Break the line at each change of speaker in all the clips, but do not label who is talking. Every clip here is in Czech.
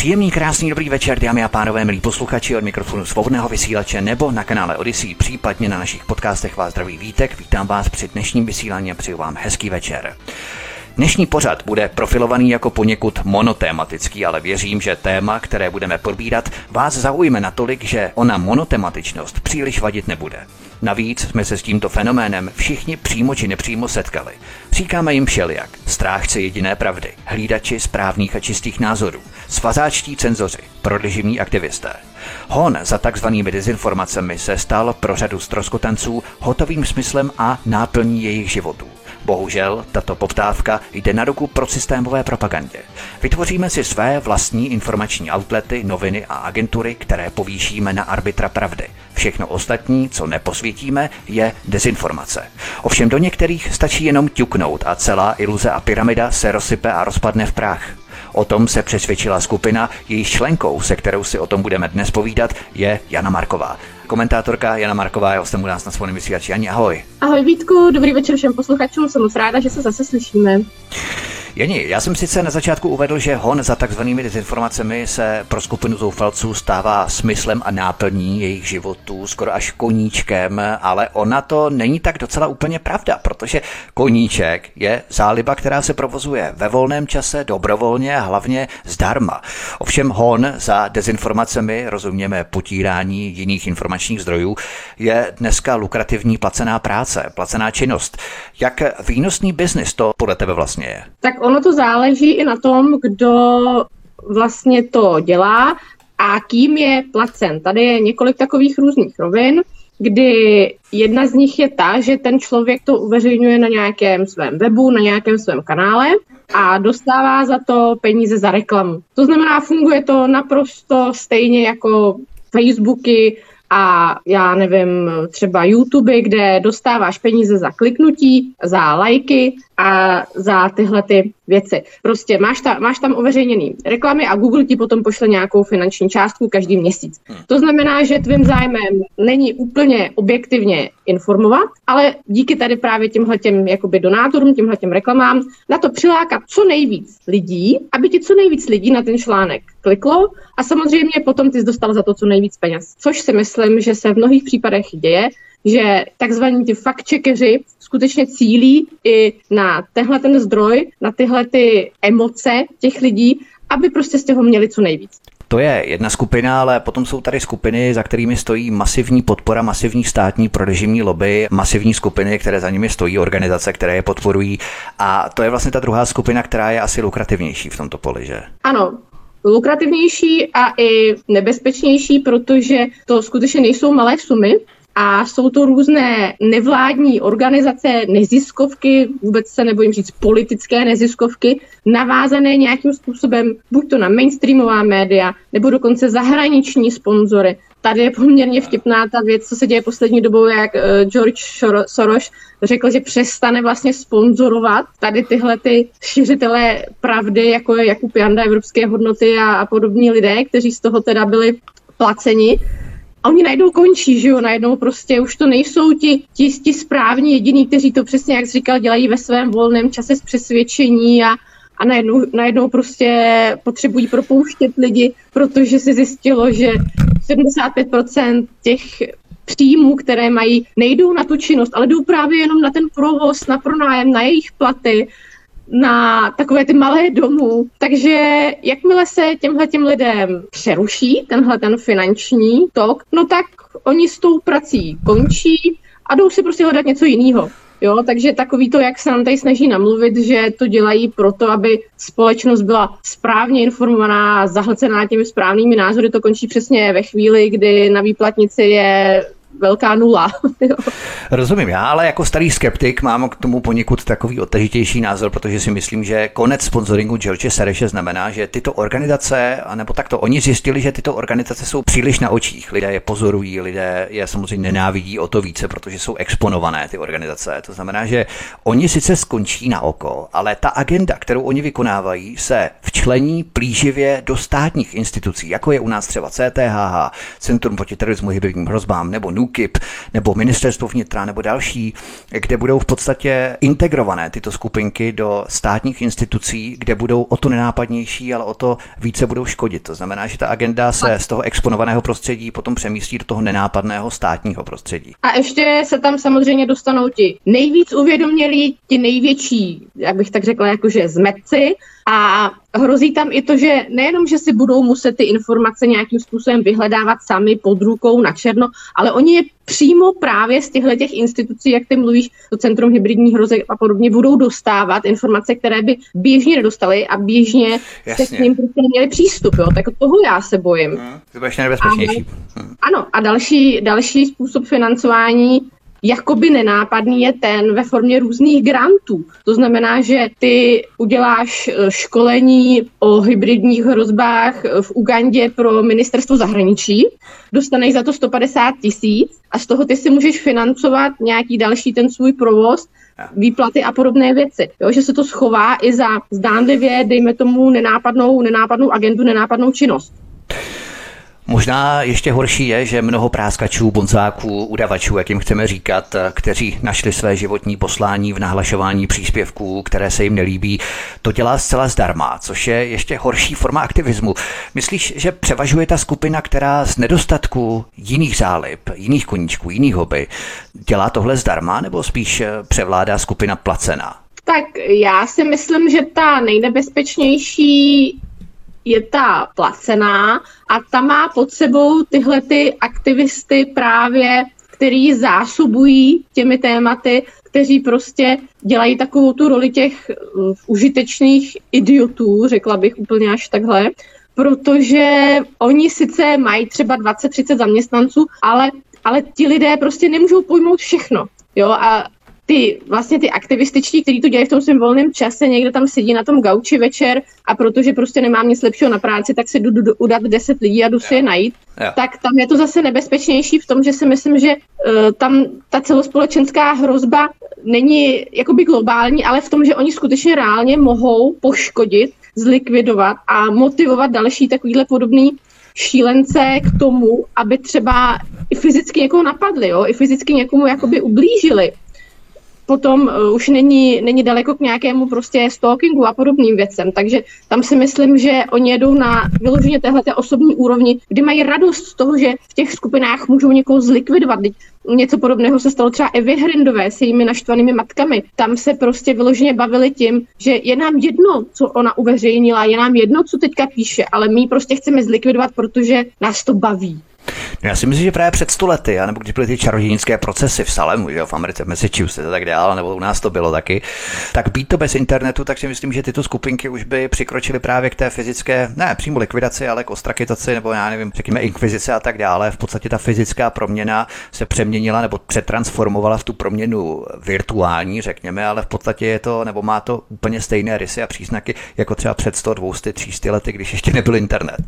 Příjemný, krásný, dobrý večer, dámy a pánové, milí posluchači od mikrofonu svobodného vysílače nebo na kanále Odyssey, případně na našich podcastech vás zdraví vítek. Vítám vás při dnešním vysílání a přeju vám hezký večer. Dnešní pořad bude profilovaný jako poněkud monotématický, ale věřím, že téma, které budeme probírat, vás zaujme natolik, že ona monotematičnost příliš vadit nebude. Navíc jsme se s tímto fenoménem všichni přímo či nepřímo setkali. Říkáme jim všelijak, strážci jediné pravdy, hlídači správných a čistých názorů, svazáčtí cenzoři, prodliživní aktivisté. Hon za takzvanými dezinformacemi se stal pro řadu stroskotanců hotovým smyslem a náplní jejich životů. Bohužel tato poptávka jde na ruku pro systémové propagandě. Vytvoříme si své vlastní informační outlety, noviny a agentury, které povýšíme na arbitra pravdy. Všechno ostatní, co neposvětíme, je dezinformace. Ovšem do některých stačí jenom ťuknout a celá iluze a pyramida se rozsype a rozpadne v prach. O tom se přesvědčila skupina, jejíž členkou, se kterou si o tom budeme dnes povídat, je Jana Marková. Komentátorka Jana Marková je hostem u nás na svém vysílači. Jani, ahoj.
Ahoj Vítku, dobrý večer všem posluchačům, jsem moc ráda, že se zase slyšíme.
Jeni, já jsem sice na začátku uvedl, že hon za takzvanými dezinformacemi se pro skupinu zoufalců stává smyslem a náplní jejich životů, skoro až koníčkem, ale ona to není tak docela úplně pravda, protože koníček je záliba, která se provozuje ve volném čase, dobrovolně a hlavně zdarma. Ovšem hon za dezinformacemi, rozumíme potírání jiných informačních zdrojů, je dneska lukrativní placená práce, placená činnost. Jak výnosný biznis to podle tebe vlastně je?
Tak ono to záleží i na tom, kdo vlastně to dělá a kým je placen. Tady je několik takových různých rovin, kdy jedna z nich je ta, že ten člověk to uveřejňuje na nějakém svém webu, na nějakém svém kanále a dostává za to peníze za reklamu. To znamená, funguje to naprosto stejně jako Facebooky, a já nevím, třeba YouTube, kde dostáváš peníze za kliknutí, za lajky a za tyhle ty věci. Prostě máš, ta, máš tam uveřejněný reklamy a Google ti potom pošle nějakou finanční částku každý měsíc. Hmm. To znamená, že tvým zájmem není úplně objektivně informovat, ale díky tady právě těmhle těm jakoby donátorům, těmhle těm reklamám, na to přilákat co nejvíc lidí, aby ti co nejvíc lidí na ten článek kliklo a samozřejmě potom ty jsi dostal za to co nejvíc peněz. Což si myslím, že se v mnohých případech děje, že takzvaní ty fact-checkeři skutečně cílí i na tenhle ten zdroj, na tyhle ty emoce těch lidí, aby prostě z toho měli co nejvíc.
To je jedna skupina, ale potom jsou tady skupiny, za kterými stojí masivní podpora, masivní státní prorežimní lobby, masivní skupiny, které za nimi stojí, organizace, které je podporují. A to je vlastně ta druhá skupina, která je asi lukrativnější v tomto poli, že?
Ano, lukrativnější a i nebezpečnější, protože to skutečně nejsou malé sumy a jsou to různé nevládní organizace, neziskovky, vůbec se nebojím říct politické neziskovky, navázané nějakým způsobem buď to na mainstreamová média, nebo dokonce zahraniční sponzory. Tady je poměrně vtipná ta věc, co se děje poslední dobou, jak eh, George Soros řekl, že přestane vlastně sponzorovat tady tyhle ty šiřitelé pravdy, jako je Jakub Janda, Evropské hodnoty a, a podobní lidé, kteří z toho teda byli placeni a oni najednou končí, že jo, najednou prostě už to nejsou ti, ti, ti správní jediní, kteří to přesně, jak jsi říkal, dělají ve svém volném čase z přesvědčení a, a najednou, najednou prostě potřebují propouštět lidi, protože se zjistilo, že 75% těch příjmů, které mají, nejdou na tu činnost, ale jdou právě jenom na ten provoz, na pronájem, na jejich platy na takové ty malé domů. Takže jakmile se těmhle těm lidem přeruší tenhle ten finanční tok, no tak oni s tou prací končí a jdou si prostě hledat něco jiného. Jo, takže takový to, jak se nám tady snaží namluvit, že to dělají proto, aby společnost byla správně informovaná, zahlcená těmi správnými názory, to končí přesně ve chvíli, kdy na výplatnici je velká nula.
Rozumím, já ale jako starý skeptik mám k tomu poněkud takový odtažitější názor, protože si myslím, že konec sponsoringu George Sereše znamená, že tyto organizace, anebo takto oni zjistili, že tyto organizace jsou příliš na očích. Lidé je pozorují, lidé je samozřejmě nenávidí o to více, protože jsou exponované ty organizace. To znamená, že oni sice skončí na oko, ale ta agenda, kterou oni vykonávají, se včlení plíživě do státních institucí, jako je u nás třeba CTHH, Centrum proti terorismu hybridním hrozbám, nebo NUKIP, nebo Ministerstvo vnitra, nebo další, kde budou v podstatě integrované tyto skupinky do státních institucí, kde budou o to nenápadnější, ale o to více budou škodit. To znamená, že ta agenda se z toho exponovaného prostředí potom přemístí do toho nenápadného státního prostředí.
A ještě se tam samozřejmě dostanou ti nejvíc uvědomělí, ti největší, jak bych tak řekla, jakože zmetci, a hrozí tam i to, že nejenom, že si budou muset ty informace nějakým způsobem vyhledávat sami pod rukou na černo, ale oni je přímo právě z těchto těch institucí, jak ty mluvíš, to Centrum hybridních hrozek a podobně, budou dostávat informace, které by běžně nedostali a běžně Jasně. se k ním prostě neměli přístup. Jo? Tak toho já se bojím. Hmm,
to bude ještě nebezpečnější.
Hmm. Ano, a další, další způsob financování jakoby nenápadný je ten ve formě různých grantů. To znamená, že ty uděláš eh, školení o hybridních hrozbách v Ugandě pro ministerstvo zahraničí, dostaneš za to 150 tisíc a z toho ty si můžeš financovat nějaký další ten svůj provoz výplaty a podobné věci. Jo, že se to schová i za zdánlivě, dejme tomu, nenápadnou, nenápadnou agendu, nenápadnou činnost.
Možná ještě horší je, že mnoho práskačů, bonzáků, udavačů, jak jim chceme říkat, kteří našli své životní poslání v nahlašování příspěvků, které se jim nelíbí, to dělá zcela zdarma, což je ještě horší forma aktivismu. Myslíš, že převažuje ta skupina, která z nedostatku jiných zálib, jiných koníčků, jiných hobby, dělá tohle zdarma, nebo spíš převládá skupina placená?
Tak já si myslím, že ta nejnebezpečnější je ta placená a ta má pod sebou tyhle ty aktivisty právě, který zásobují těmi tématy, kteří prostě dělají takovou tu roli těch uh, užitečných idiotů, řekla bych úplně až takhle, protože oni sice mají třeba 20-30 zaměstnanců, ale, ale ti lidé prostě nemůžou pojmout všechno. Jo, a ty vlastně ty aktivističtí, kteří to dělají v tom svém volném čase, někde tam sedí na tom gauči večer a protože prostě nemám nic lepšího na práci, tak si jdu, jdu udat 10 lidí a jdu si je najít, jo. tak tam je to zase nebezpečnější v tom, že si myslím, že uh, tam ta celospolečenská hrozba není jakoby globální, ale v tom, že oni skutečně reálně mohou poškodit, zlikvidovat a motivovat další takovýhle podobný šílence k tomu, aby třeba i fyzicky někoho napadli, jo? i fyzicky někomu jakoby ublížili potom uh, už není, není daleko k nějakému prostě stalkingu a podobným věcem. Takže tam si myslím, že oni jedou na vyloženě téhle osobní úrovni, kdy mají radost z toho, že v těch skupinách můžou někoho zlikvidovat. Něco podobného se stalo třeba Evě Hrindové s jejími naštvanými matkami. Tam se prostě vyloženě bavili tím, že je nám jedno, co ona uveřejnila, je nám jedno, co teďka píše, ale my prostě chceme zlikvidovat, protože nás to baví.
No já si myslím, že právě před stolety, nebo když byly ty čarodějnické procesy v Salemu, že v Americe, v Massachusetts a tak dále, nebo u nás to bylo taky, tak být to bez internetu, tak si myslím, že tyto skupinky už by přikročily právě k té fyzické, ne přímo likvidaci, ale k ostrakitaci, nebo já nevím, řekněme inkvizice a tak dále. V podstatě ta fyzická proměna se přeměnila nebo přetransformovala v tu proměnu virtuální, řekněme, ale v podstatě je to, nebo má to úplně stejné rysy a příznaky, jako třeba před 100, 200, 300 lety, když ještě nebyl internet.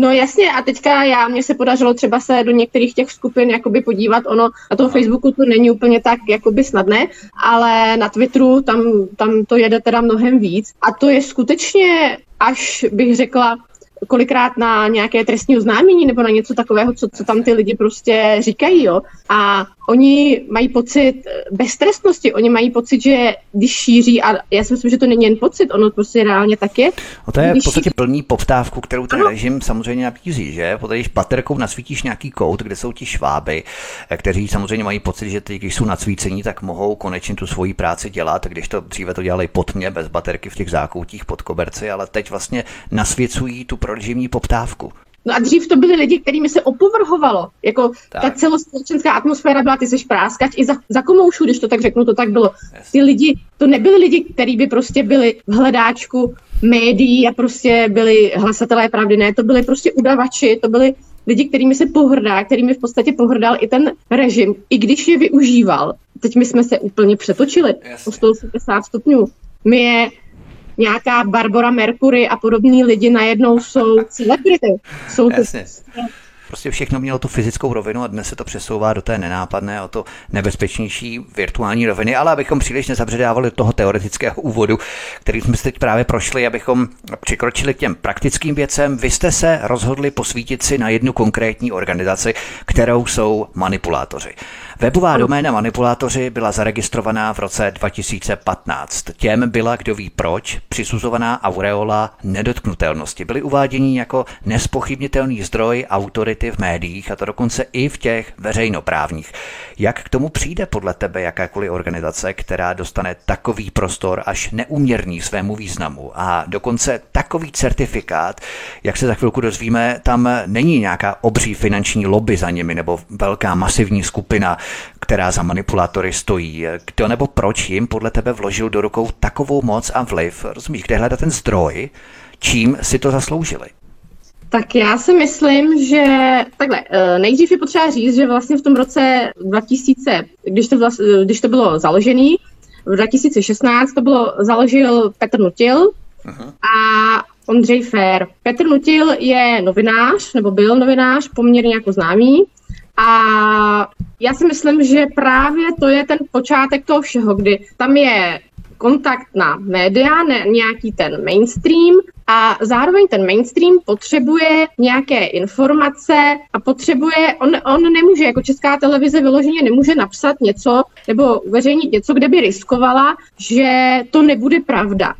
No jasně, a teďka já, mně se podařilo třeba se do některých těch skupin jakoby podívat, ono na tom Facebooku to není úplně tak jakoby snadné, ale na Twitteru tam, tam to jede teda mnohem víc. A to je skutečně až bych řekla kolikrát na nějaké trestní oznámení nebo na něco takového, co, co tam ty lidi prostě říkají, jo. A oni mají pocit beztrestnosti, oni mají pocit, že když šíří, a já si myslím, že to není jen pocit, ono prostě reálně tak je.
No to je v podstatě plný poptávku, kterou ten ano. režim samozřejmě nabízí, že? Protože když baterkou nasvítíš nějaký kout, kde jsou ti šváby, kteří samozřejmě mají pocit, že ty, když jsou nadsvícení, tak mohou konečně tu svoji práci dělat, když to dříve to dělali pod mě, bez baterky v těch zákoutích pod koberci, ale teď vlastně nasvěcují tu prorežimní poptávku.
No a dřív to byli lidi, kterými se opovrhovalo. Jako tak. ta celospolečenská atmosféra byla, ty seš práskač i za, za komoušu, když to tak řeknu, to tak bylo. Yes. Ty lidi, to nebyli lidi, kteří by prostě byli v hledáčku médií a prostě byli hlasatelé pravdy, ne, to byli prostě udavači, to byli lidi, kterými se pohrdá, kterými v podstatě pohrdal i ten režim, i když je využíval. Teď my jsme se úplně přetočili o 180 stupňů. My je nějaká Barbara Mercury a podobní lidi najednou jsou celebrity. Jsou to
Prostě všechno mělo tu fyzickou rovinu a dnes se to přesouvá do té nenápadné a to nebezpečnější virtuální roviny, ale abychom příliš nezabředávali do toho teoretického úvodu, který jsme si teď právě prošli, abychom přikročili k těm praktickým věcem, vy jste se rozhodli posvítit si na jednu konkrétní organizaci, kterou jsou manipulátoři. Webová doména manipulátoři byla zaregistrovaná v roce 2015. Těm byla, kdo ví proč, přisuzovaná aureola nedotknutelnosti. Byli uváděni jako nespochybnitelný zdroj autority v médiích, a to dokonce i v těch veřejnoprávních. Jak k tomu přijde podle tebe jakákoliv organizace, která dostane takový prostor až neuměrný svému významu a dokonce takový certifikát, jak se za chvilku dozvíme, tam není nějaká obří finanční lobby za nimi nebo velká masivní skupina, která za manipulátory stojí. Kdo nebo proč jim podle tebe vložil do rukou takovou moc a vliv? Rozumíš, kde hledat ten zdroj? Čím si to zasloužili?
Tak já si myslím, že takhle, eh, nejdřív je potřeba říct, že vlastně v tom roce 2000, když to, vlast, když to bylo založený, v 2016 to bylo založil Petr Nutil uh-huh. a Ondřej Fér. Petr Nutil je novinář, nebo byl novinář, poměrně jako známý. A já si myslím, že právě to je ten počátek toho všeho, kdy tam je kontakt na média, ne, nějaký ten mainstream a zároveň ten mainstream potřebuje nějaké informace a potřebuje, on, on nemůže, jako česká televize vyloženě nemůže napsat něco nebo uveřejnit něco, kde by riskovala, že to nebude pravda.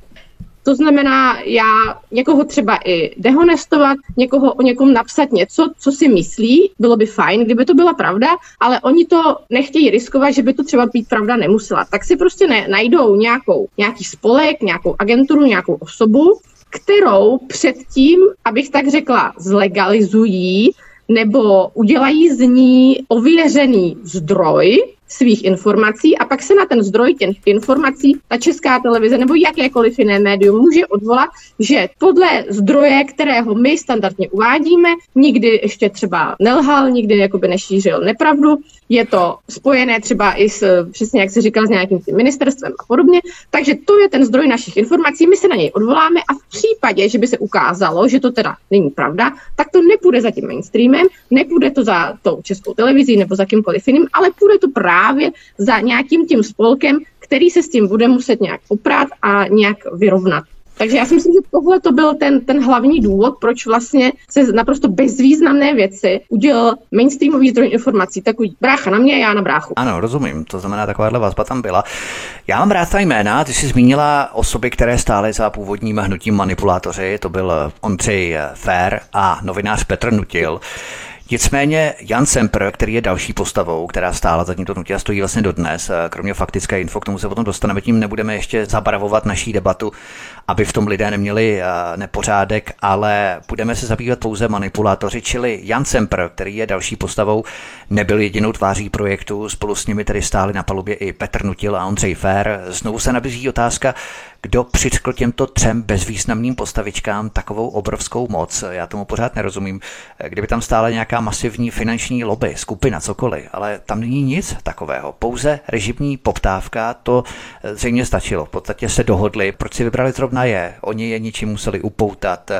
To znamená, já někoho třeba i dehonestovat, někoho o někom napsat něco, co si myslí, bylo by fajn, kdyby to byla pravda, ale oni to nechtějí riskovat, že by to třeba být pravda nemusela. Tak si prostě ne, najdou nějakou, nějaký spolek, nějakou agenturu, nějakou osobu, kterou předtím, abych tak řekla, zlegalizují nebo udělají z ní ověřený zdroj, svých informací a pak se na ten zdroj těch informací ta česká televize nebo jakékoliv jiné médium může odvolat, že podle zdroje, kterého my standardně uvádíme, nikdy ještě třeba nelhal, nikdy jakoby nešířil nepravdu, je to spojené třeba i s, přesně jak se říkal, s nějakým tím ministerstvem a podobně. Takže to je ten zdroj našich informací, my se na něj odvoláme a v případě, že by se ukázalo, že to teda není pravda, tak to nepůjde za tím mainstreamem, nepůjde to za tou českou televizí nebo za kýmkoliv jiným, ale půjde to právě za nějakým tím spolkem, který se s tím bude muset nějak oprát a nějak vyrovnat. Takže já si myslím, že tohle to byl ten, ten hlavní důvod, proč vlastně se naprosto bezvýznamné věci udělal mainstreamový zdroj informací. Takový brácha na mě, já na bráchu.
Ano, rozumím. To znamená, takováhle vazba tam byla. Já mám rád ta jména. Ty jsi zmínila osoby, které stály za původním hnutím manipulátoři. To byl Ondřej Fér a novinář Petr Nutil. Nicméně Jan Semper, který je další postavou, která stála za tímto hnutí a stojí vlastně dodnes, kromě faktické info, k tomu se potom dostaneme, tím nebudeme ještě zabarvovat naší debatu, aby v tom lidé neměli nepořádek, ale budeme se zabývat pouze manipulátoři, čili Jan Semper, který je další postavou, nebyl jedinou tváří projektu, spolu s nimi tedy stáli na palubě i Petr Nutil a Ondřej Fér. Znovu se nabízí otázka, kdo přičkl těmto třem bezvýznamným postavičkám takovou obrovskou moc. Já tomu pořád nerozumím. Kdyby tam stála nějaká masivní finanční lobby, skupina, cokoliv, ale tam není nic takového. Pouze režimní poptávka, to zřejmě stačilo. V podstatě se dohodli, proč si vybrali zrovna je. Oni je ničím museli upoutat.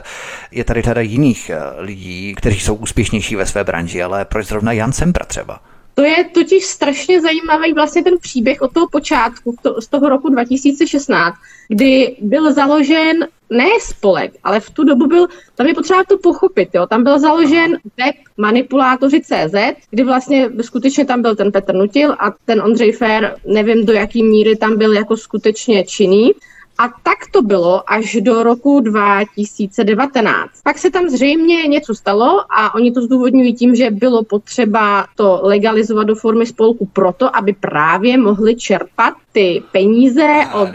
Je tady řada jiných lidí, kteří jsou úspěšnější ve své branži, ale proč zrovna Jan Sempra třeba?
To je totiž strašně zajímavý vlastně ten příběh od toho počátku, to, z toho roku 2016, kdy byl založen ne spolek, ale v tu dobu byl, tam je potřeba to pochopit, jo, tam byl založen web manipulátoři CZ, kdy vlastně skutečně tam byl ten Petr Nutil a ten Ondřej Fér, nevím do jaký míry tam byl jako skutečně činný, a tak to bylo až do roku 2019. Pak se tam zřejmě něco stalo a oni to zdůvodňují tím, že bylo potřeba to legalizovat do formy spolku proto, aby právě mohli čerpat ty peníze od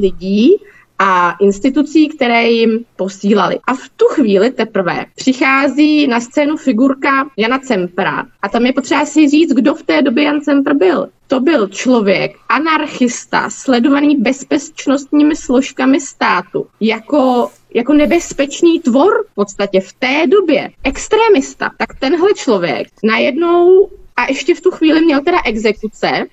lidí, a institucí, které jim posílali. A v tu chvíli teprve přichází na scénu figurka Jana Cempra. A tam je potřeba si říct, kdo v té době Jan Cempr byl. To byl člověk, anarchista, sledovaný bezpečnostními složkami státu, jako jako nebezpečný tvor v podstatě v té době, extremista, tak tenhle člověk najednou a ještě v tu chvíli měl teda exekuce, eh,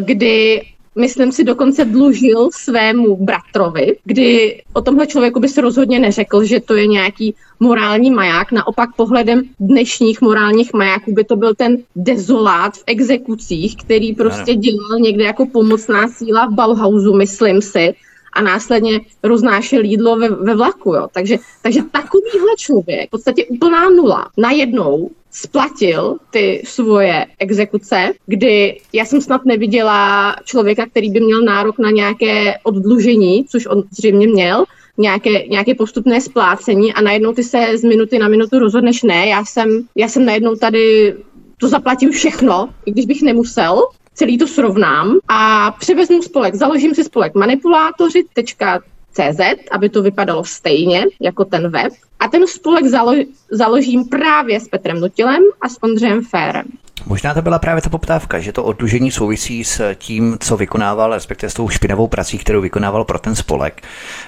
kdy myslím si, dokonce dlužil svému bratrovi, kdy o tomhle člověku by se rozhodně neřekl, že to je nějaký morální maják. Naopak pohledem dnešních morálních majáků by to byl ten dezolát v exekucích, který prostě dělal někde jako pomocná síla v Bauhausu, myslím si, a následně roznášel jídlo ve, ve vlaku. Jo. Takže, takže takovýhle člověk, v podstatě úplná nula, najednou splatil ty svoje exekuce, kdy já jsem snad neviděla člověka, který by měl nárok na nějaké oddlužení, což on zřejmě měl, nějaké, nějaké postupné splácení a najednou ty se z minuty na minutu rozhodneš ne, já jsem, já jsem najednou tady to zaplatím všechno, i když bych nemusel, celý to srovnám a převezmu spolek, založím si spolek manipulátoři.cz, aby to vypadalo stejně jako ten web. A ten spolek zalo- založím právě s Petrem Nutilem a s Ondřejem Férem.
Možná to byla právě ta poptávka, že to oddlužení souvisí s tím, co vykonával, respektive s tou špinavou prací, kterou vykonával pro ten spolek.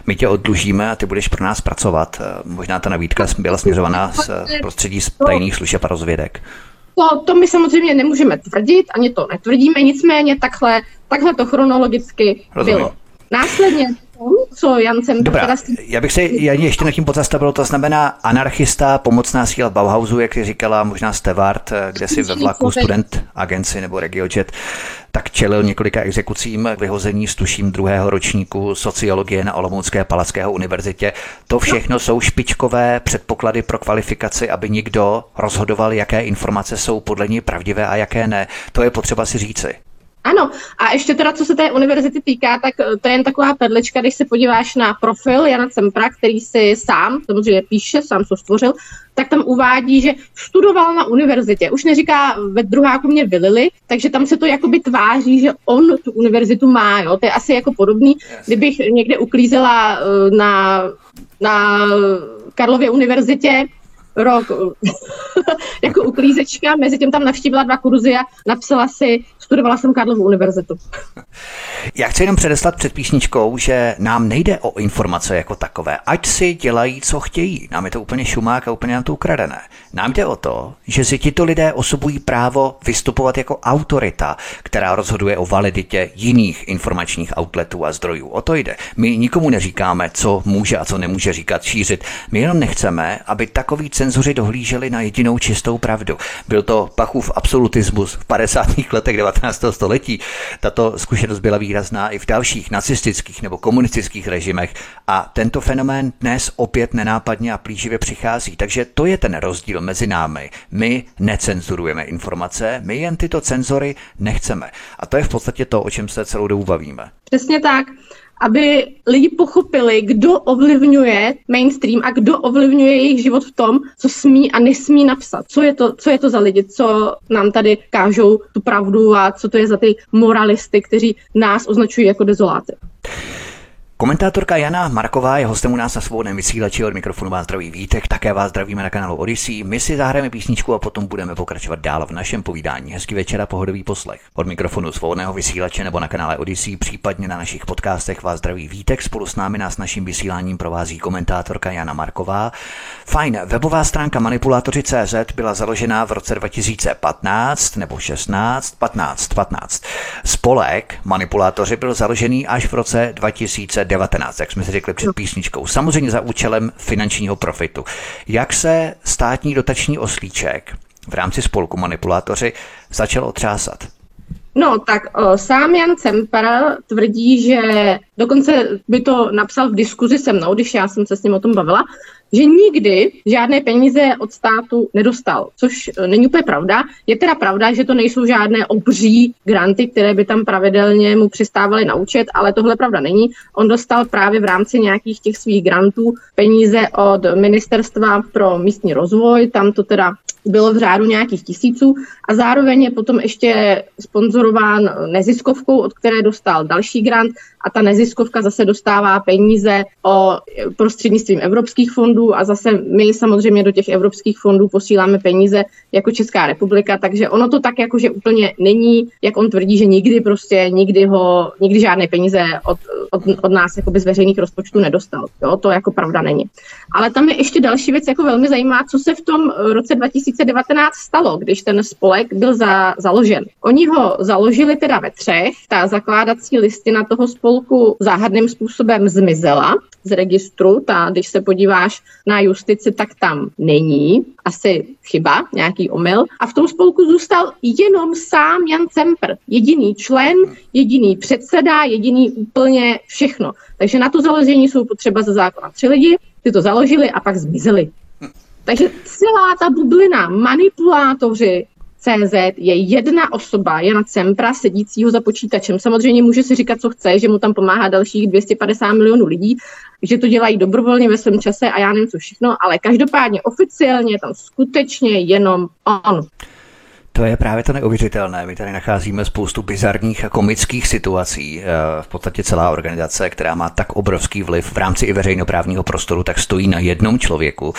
My tě oddlužíme a ty budeš pro nás pracovat. Možná ta nabídka byla směřovaná z prostředí tajných služeb a rozvědek.
To, to my samozřejmě nemůžeme tvrdit, ani to netvrdíme, nicméně takhle, takhle to chronologicky Rozumím. bylo. Následně co Jancem
Dobrá, teda... já bych se já ještě nad tím pozastavil, to znamená anarchista, pomocná síla Bauhausu, jak říkala, možná Stevart, kde si ve vlaku student agenci nebo RegioJet, tak čelil několika exekucím vyhození s tuším druhého ročníku sociologie na Olomoucké Palackého univerzitě. To všechno jsou špičkové předpoklady pro kvalifikaci, aby někdo rozhodoval, jaké informace jsou podle něj pravdivé a jaké ne. To je potřeba si říci.
Ano, a ještě teda, co se té univerzity týká, tak eh, to je jen taková perlička, když se podíváš na profil Jana Cempra, který si sám, samozřejmě píše, sám to stvořil, tak tam uvádí, že studoval na univerzitě. Už neříká, ve druháku mě vylili, takže tam se to jakoby tváří, že on tu univerzitu má. Jo? To je asi jako podobný, kdybych někde uklízela eh, na, na Karlově univerzitě rok jako uklízečka, mezi tím tam navštívila dva kurzy a napsala si, studovala jsem Karlovu univerzitu.
Já chci jenom předeslat před písničkou, že nám nejde o informace jako takové, ať si dělají, co chtějí. Nám je to úplně šumák a úplně nám to ukradené. Nám jde o to, že si tito lidé osobují právo vystupovat jako autorita, která rozhoduje o validitě jiných informačních outletů a zdrojů. O to jde. My nikomu neříkáme, co může a co nemůže říkat, šířit. My jenom nechceme, aby takový cenzoři dohlíželi na jedinou čistou pravdu. Byl to Pachův absolutismus v 50. letech 19. století. Tato zkušenost byla výrazná i v dalších nacistických nebo komunistických režimech a tento fenomén dnes opět nenápadně a plíživě přichází. Takže to je ten rozdíl mezi námi. My necenzurujeme informace, my jen tyto cenzory nechceme. A to je v podstatě to, o čem se celou dobu bavíme.
Přesně tak aby lidi pochopili, kdo ovlivňuje mainstream a kdo ovlivňuje jejich život v tom, co smí a nesmí napsat. Co je to, co je to za lidi, co nám tady kážou tu pravdu a co to je za ty moralisty, kteří nás označují jako dezoláty.
Komentátorka Jana Marková je hostem u nás na svobodném vysílači od mikrofonu vás zdraví Vítek, také vás zdravíme na kanálu Odyssey. My si zahrajeme písničku a potom budeme pokračovat dál v našem povídání. Hezký večer a pohodový poslech. Od mikrofonu svobodného vysílače nebo na kanále Odyssey, případně na našich podcastech vás zdraví Vítek. Spolu s námi nás naším vysíláním provází komentátorka Jana Marková. Fajn, webová stránka manipulátoři.cz byla založena v roce 2015 nebo 16, 15, 15. Spolek manipulátoři byl založený až v roce 2000 19, jak jsme si řekli před písničkou. Samozřejmě za účelem finančního profitu. Jak se státní dotační oslíček v rámci spolku manipulátoři začal otřásat?
No, tak o, sám Jan Cemper tvrdí, že dokonce by to napsal v diskuzi se mnou, když já jsem se s ním o tom bavila, že nikdy žádné peníze od státu nedostal, což e, není úplně pravda. Je teda pravda, že to nejsou žádné obří granty, které by tam pravidelně mu přistávaly na účet, ale tohle pravda není. On dostal právě v rámci nějakých těch svých grantů peníze od Ministerstva pro místní rozvoj, tam to teda bylo v řádu nějakých tisíců a zároveň je potom ještě sponzorován neziskovkou, od které dostal další grant a ta neziskovka zase dostává peníze o prostřednictvím evropských fondů a zase my samozřejmě do těch evropských fondů posíláme peníze jako Česká republika, takže ono to tak jakože úplně není, jak on tvrdí, že nikdy prostě, nikdy ho, nikdy žádné peníze od od, od nás jakoby z veřejných rozpočtů nedostal. Jo? To jako pravda není. Ale tam je ještě další věc jako velmi zajímavá, co se v tom roce 2019 stalo, když ten spolek byl za, založen. Oni ho založili teda ve třech, ta zakládací listina toho spolku záhadným způsobem zmizela z registru, ta, když se podíváš na justici, tak tam není, asi chyba, nějaký omyl. A v tom spolku zůstal jenom sám Jan Cempr, jediný člen, jediný předseda, jediný úplně všechno. Takže na to založení jsou potřeba ze zákona tři lidi, ty to založili a pak zmizeli. Takže celá ta bublina, manipulátoři, CZ je jedna osoba, Jana Cempra, sedícího za počítačem. Samozřejmě může si říkat, co chce, že mu tam pomáhá dalších 250 milionů lidí, že to dělají dobrovolně ve svém čase a já nevím co všechno, ale každopádně oficiálně tam skutečně jenom on.
To je právě to neuvěřitelné. My tady nacházíme spoustu bizarních a komických situací. Eh, v podstatě celá organizace, která má tak obrovský vliv v rámci i veřejnoprávního prostoru, tak stojí na jednom člověku.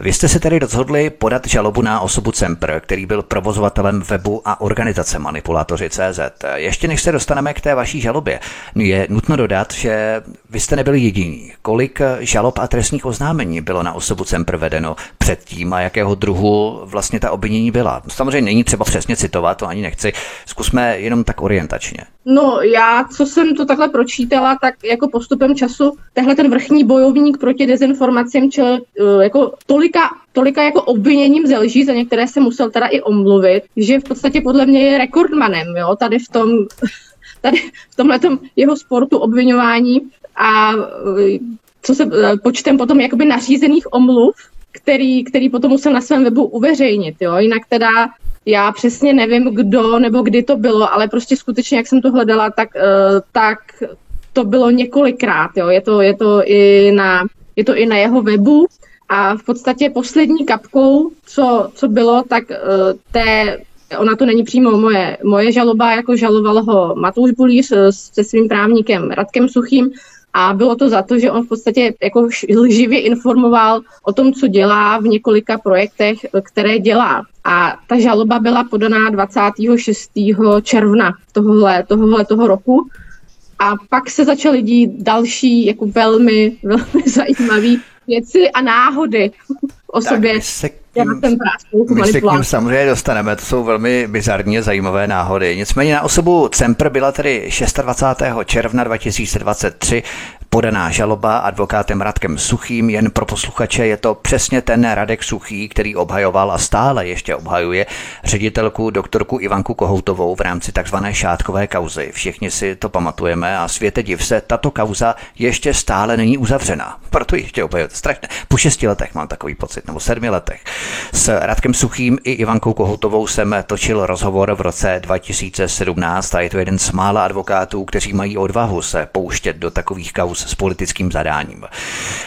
Vy jste se tedy rozhodli podat žalobu na osobu Cempr, který byl provozovatelem webu a organizace Manipulátoři CZ. Ještě než se dostaneme k té vaší žalobě, je nutno dodat, že vy jste nebyli jediní. Kolik žalob a trestních oznámení bylo na osobu Cempr vedeno předtím a jakého druhu vlastně ta obvinění byla? Samozřejmě není třeba přesně citovat, to ani nechci. Zkusme jenom tak orientačně.
No já, co jsem to takhle pročítala, tak jako postupem času tehle ten vrchní bojovník proti dezinformacím čel eh, jako tolika, tolika jako obviněním ze lží, za některé se musel teda i omluvit, že v podstatě podle mě je rekordmanem, jo, tady v tom, tady v tomhle jeho sportu obvinování a eh, co se eh, počtem potom jakoby nařízených omluv, který, který potom musel na svém webu uveřejnit. Jo? Jinak teda já přesně nevím, kdo nebo kdy to bylo, ale prostě skutečně, jak jsem to hledala, tak, uh, tak to bylo několikrát. Jo? Je, to, je, to i na, je to i na jeho webu. A v podstatě poslední kapkou, co, co bylo, tak uh, té, ona to není přímo moje, moje žaloba, jako žaloval ho Matouš Bulíř se svým právníkem Radkem Suchým, a bylo to za to, že on v podstatě jako lživě informoval o tom, co dělá v několika projektech, které dělá. A ta žaloba byla podaná 26. června tohohle, tohohle toho roku. A pak se začaly dít další jako velmi, velmi zajímavé věci a náhody o tak sobě. Se
já jsem My se k ním samozřejmě dostaneme, to jsou velmi bizarně zajímavé náhody. Nicméně na osobu Cempr byla tedy 26. června 2023 podaná žaloba advokátem Radkem Suchým. Jen pro posluchače je to přesně ten Radek Suchý, který obhajoval a stále ještě obhajuje ředitelku doktorku Ivanku Kohoutovou v rámci takzvané šátkové kauzy. Všichni si to pamatujeme a světe div se, tato kauza ještě stále není uzavřena. Proto ještě obhajuje. Strašně. Po šesti letech mám takový pocit, nebo sedmi letech. S Radkem Suchým i Ivankou Kohoutovou jsem točil rozhovor v roce 2017 a je to jeden z mála advokátů, kteří mají odvahu se pouštět do takových kauz s politickým zadáním.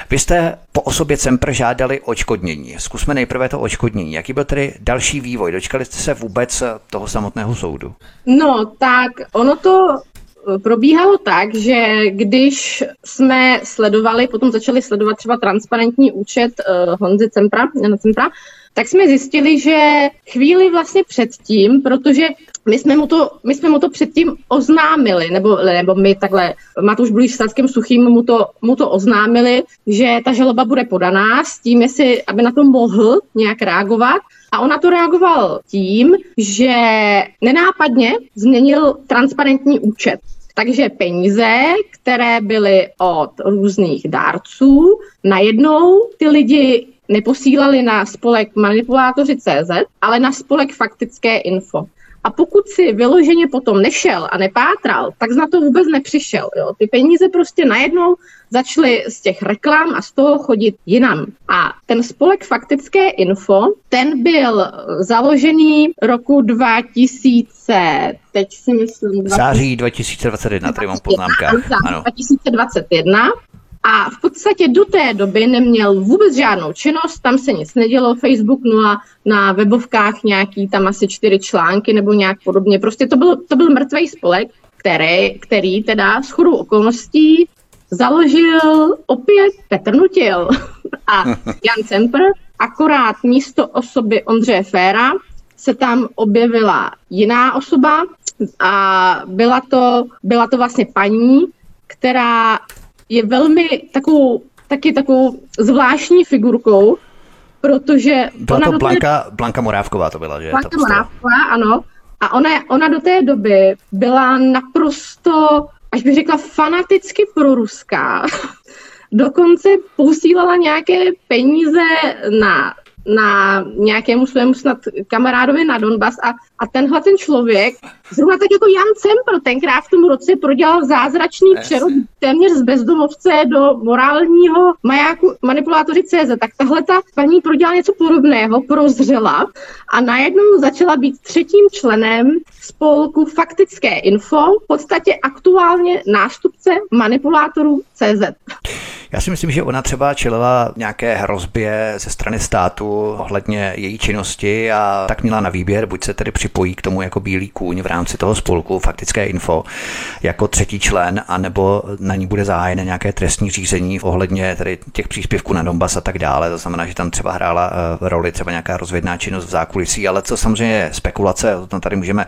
Vy jste po osobě Cempr žádali očkodnění. Zkusme nejprve to očkodnění. Jaký byl tedy další vývoj? Dočkali jste se vůbec toho samotného soudu?
No, tak ono to eh, probíhalo tak, že když jsme sledovali, potom začali sledovat třeba transparentní účet uh, Honzy Cempra, Jana Cempra, tak jsme zjistili, že chvíli vlastně předtím, protože my jsme mu to, my jsme mu to předtím oznámili, nebo, nebo my takhle, Matuš Blíž s Suchým mu to, mu to oznámili, že ta žaloba bude podaná s tím, jestli, aby na to mohl nějak reagovat. A on na to reagoval tím, že nenápadně změnil transparentní účet. Takže peníze, které byly od různých dárců, najednou ty lidi neposílali na spolek manipulátoři CZ, ale na spolek faktické info. A pokud si vyloženě potom nešel a nepátral, tak na to vůbec nepřišel. Jo. Ty peníze prostě najednou začaly z těch reklam a z toho chodit jinam. A ten spolek Faktické info, ten byl založený roku 2000, teď si myslím...
20... Září 2021, tady mám poznámka.
Ano. 2021 a v podstatě do té doby neměl vůbec žádnou činnost, tam se nic nedělo, Facebook nula, na webovkách nějaký tam asi čtyři články nebo nějak podobně. Prostě to byl, to byl mrtvý spolek, který, který teda s chodou okolností založil opět Petr Nutil a Jan Cempr, akorát místo osoby Ondřeje Féra se tam objevila jiná osoba a byla to, byla to vlastně paní, která je velmi takovou, taky takovou zvláštní figurkou, protože...
Byla
ona
to
té-
Blanka, Blanka Morávková to byla, že?
Blanka. Morávková, ano. A ona, ona do té doby byla naprosto, až bych řekla, fanaticky proruská. Dokonce posílala nějaké peníze na, na nějakému svému snad kamarádovi na Donbas a, a tenhle ten člověk, zrovna tak jako Jan Cempr, tenkrát v tom roce prodělal zázračný
Jasně.
přerod téměř z bezdomovce do morálního majáku manipulátoři CZ, tak tahle ta paní prodělala něco podobného, prozřela a najednou začala být třetím členem spolku Faktické info, v podstatě aktuálně nástupce manipulátorů CZ.
Já si myslím, že ona třeba čelila nějaké hrozbě ze strany státu ohledně její činnosti a tak měla na výběr, buď se tedy připojí k tomu jako bílý kůň v rámci toho spolku Faktické info jako třetí člen, anebo na ní bude zahájeno nějaké trestní řízení ohledně tedy těch příspěvků na Donbas a tak dále. To znamená, že tam třeba hrála eh, roli třeba nějaká rozvědná činnost v zákulisí, ale to samozřejmě je spekulace, o tom tady můžeme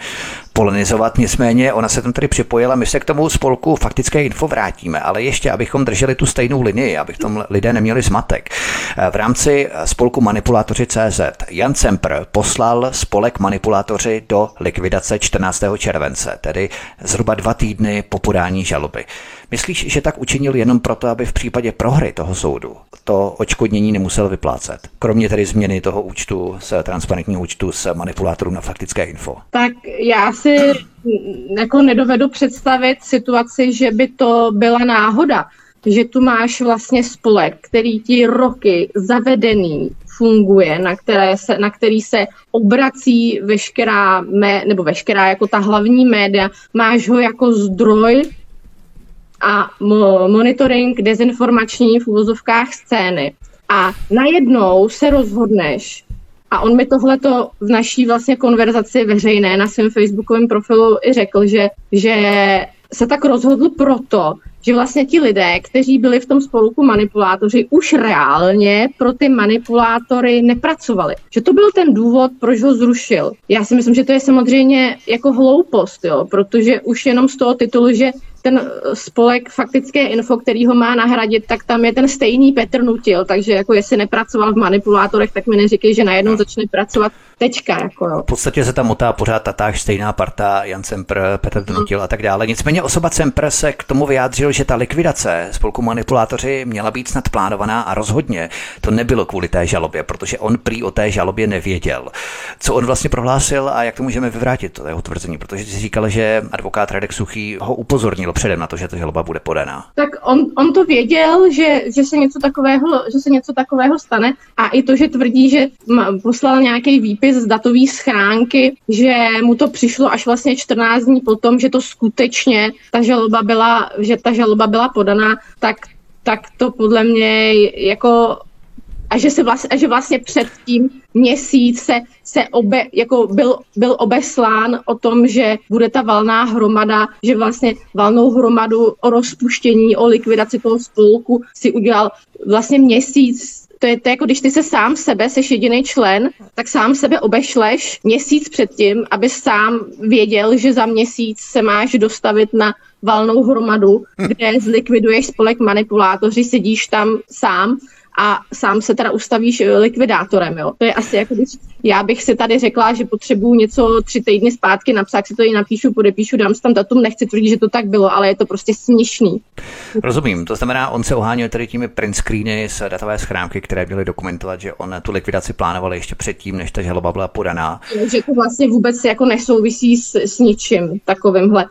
polenizovat. Nicméně ona se tam tedy připojila, my se k tomu spolku Faktické info vrátíme, ale ještě, abychom drželi tu stejnou linii, aby v tom lidé neměli zmatek. V rámci spolku Manipulátoři CZ Jan Cempr poslal spolek Manipulátoři do likvidace 14. července, tedy zhruba dva týdny po podání žaloby. Myslíš, že tak učinil jenom proto, aby v případě prohry toho soudu to očkodnění nemusel vyplácet? Kromě tedy změny toho účtu z transparentního účtu s manipulátorů na faktické info.
Tak já si jako nedovedu představit situaci, že by to byla náhoda, že tu máš vlastně spolek, který ti roky zavedený funguje, na, které se, na který se obrací veškerá, mé, nebo veškerá jako ta hlavní média, máš ho jako zdroj a mo- monitoring dezinformační v uvozovkách scény. A najednou se rozhodneš, a on mi tohleto v naší vlastně konverzaci veřejné na svém facebookovém profilu i řekl, že, že se tak rozhodl proto, že vlastně ti lidé, kteří byli v tom spolku manipulátoři, už reálně pro ty manipulátory nepracovali. Že to byl ten důvod, proč ho zrušil. Já si myslím, že to je samozřejmě jako hloupost, jo, protože už jenom z toho titulu, že ten spolek faktické info, který ho má nahradit, tak tam je ten stejný Petr Nutil, takže jako jestli nepracoval v manipulátorech, tak mi neříkej, že najednou začne pracovat tečka. Jako jo.
V podstatě se tam motá pořád tatáž stejná parta, Jan Cempr, Petr Donutil a tak dále. Nicméně osoba Cempr se k tomu vyjádřil, že ta likvidace spolku manipulátoři měla být snad plánovaná a rozhodně to nebylo kvůli té žalobě, protože on prý o té žalobě nevěděl. Co on vlastně prohlásil a jak to můžeme vyvrátit, to jeho tvrzení, protože si říkal, že advokát Radek Suchý ho upozornil předem na to, že ta žaloba bude podaná.
Tak on, on to věděl, že, že, se něco takového, že se něco takového stane a i to, že tvrdí, že poslal nějaký výpis z datové schránky, že mu to přišlo až vlastně 14 dní potom, že to skutečně ta žaloba byla, že ta žaloba byla podaná, tak, tak to podle mě jako a že, se vlastně, a že vlastně předtím měsíc se, se obe, jako byl, byl obeslán o tom, že bude ta valná hromada, že vlastně valnou hromadu o rozpuštění, o likvidaci toho spolku si udělal vlastně měsíc to je to jako když ty se sám sebe, seš jediný člen, tak sám sebe obešleš měsíc předtím, aby sám věděl, že za měsíc se máš dostavit na valnou hromadu, kde zlikviduješ spolek manipulátoři, sedíš tam sám a sám se teda ustavíš eh, likvidátorem. Jo. To je asi jako když já bych si tady řekla, že potřebuju něco tři týdny zpátky napsat, si to i napíšu, podepíšu, dám si tam datum, nechci tvrdit, že to tak bylo, ale je to prostě směšný.
Rozumím, to znamená, on se oháněl tady těmi print screeny z datové schránky, které měly dokumentovat, že on tu likvidaci plánoval ještě předtím, než ta žaloba byla podaná.
Že to vlastně vůbec jako nesouvisí s, s ničím takovýmhle.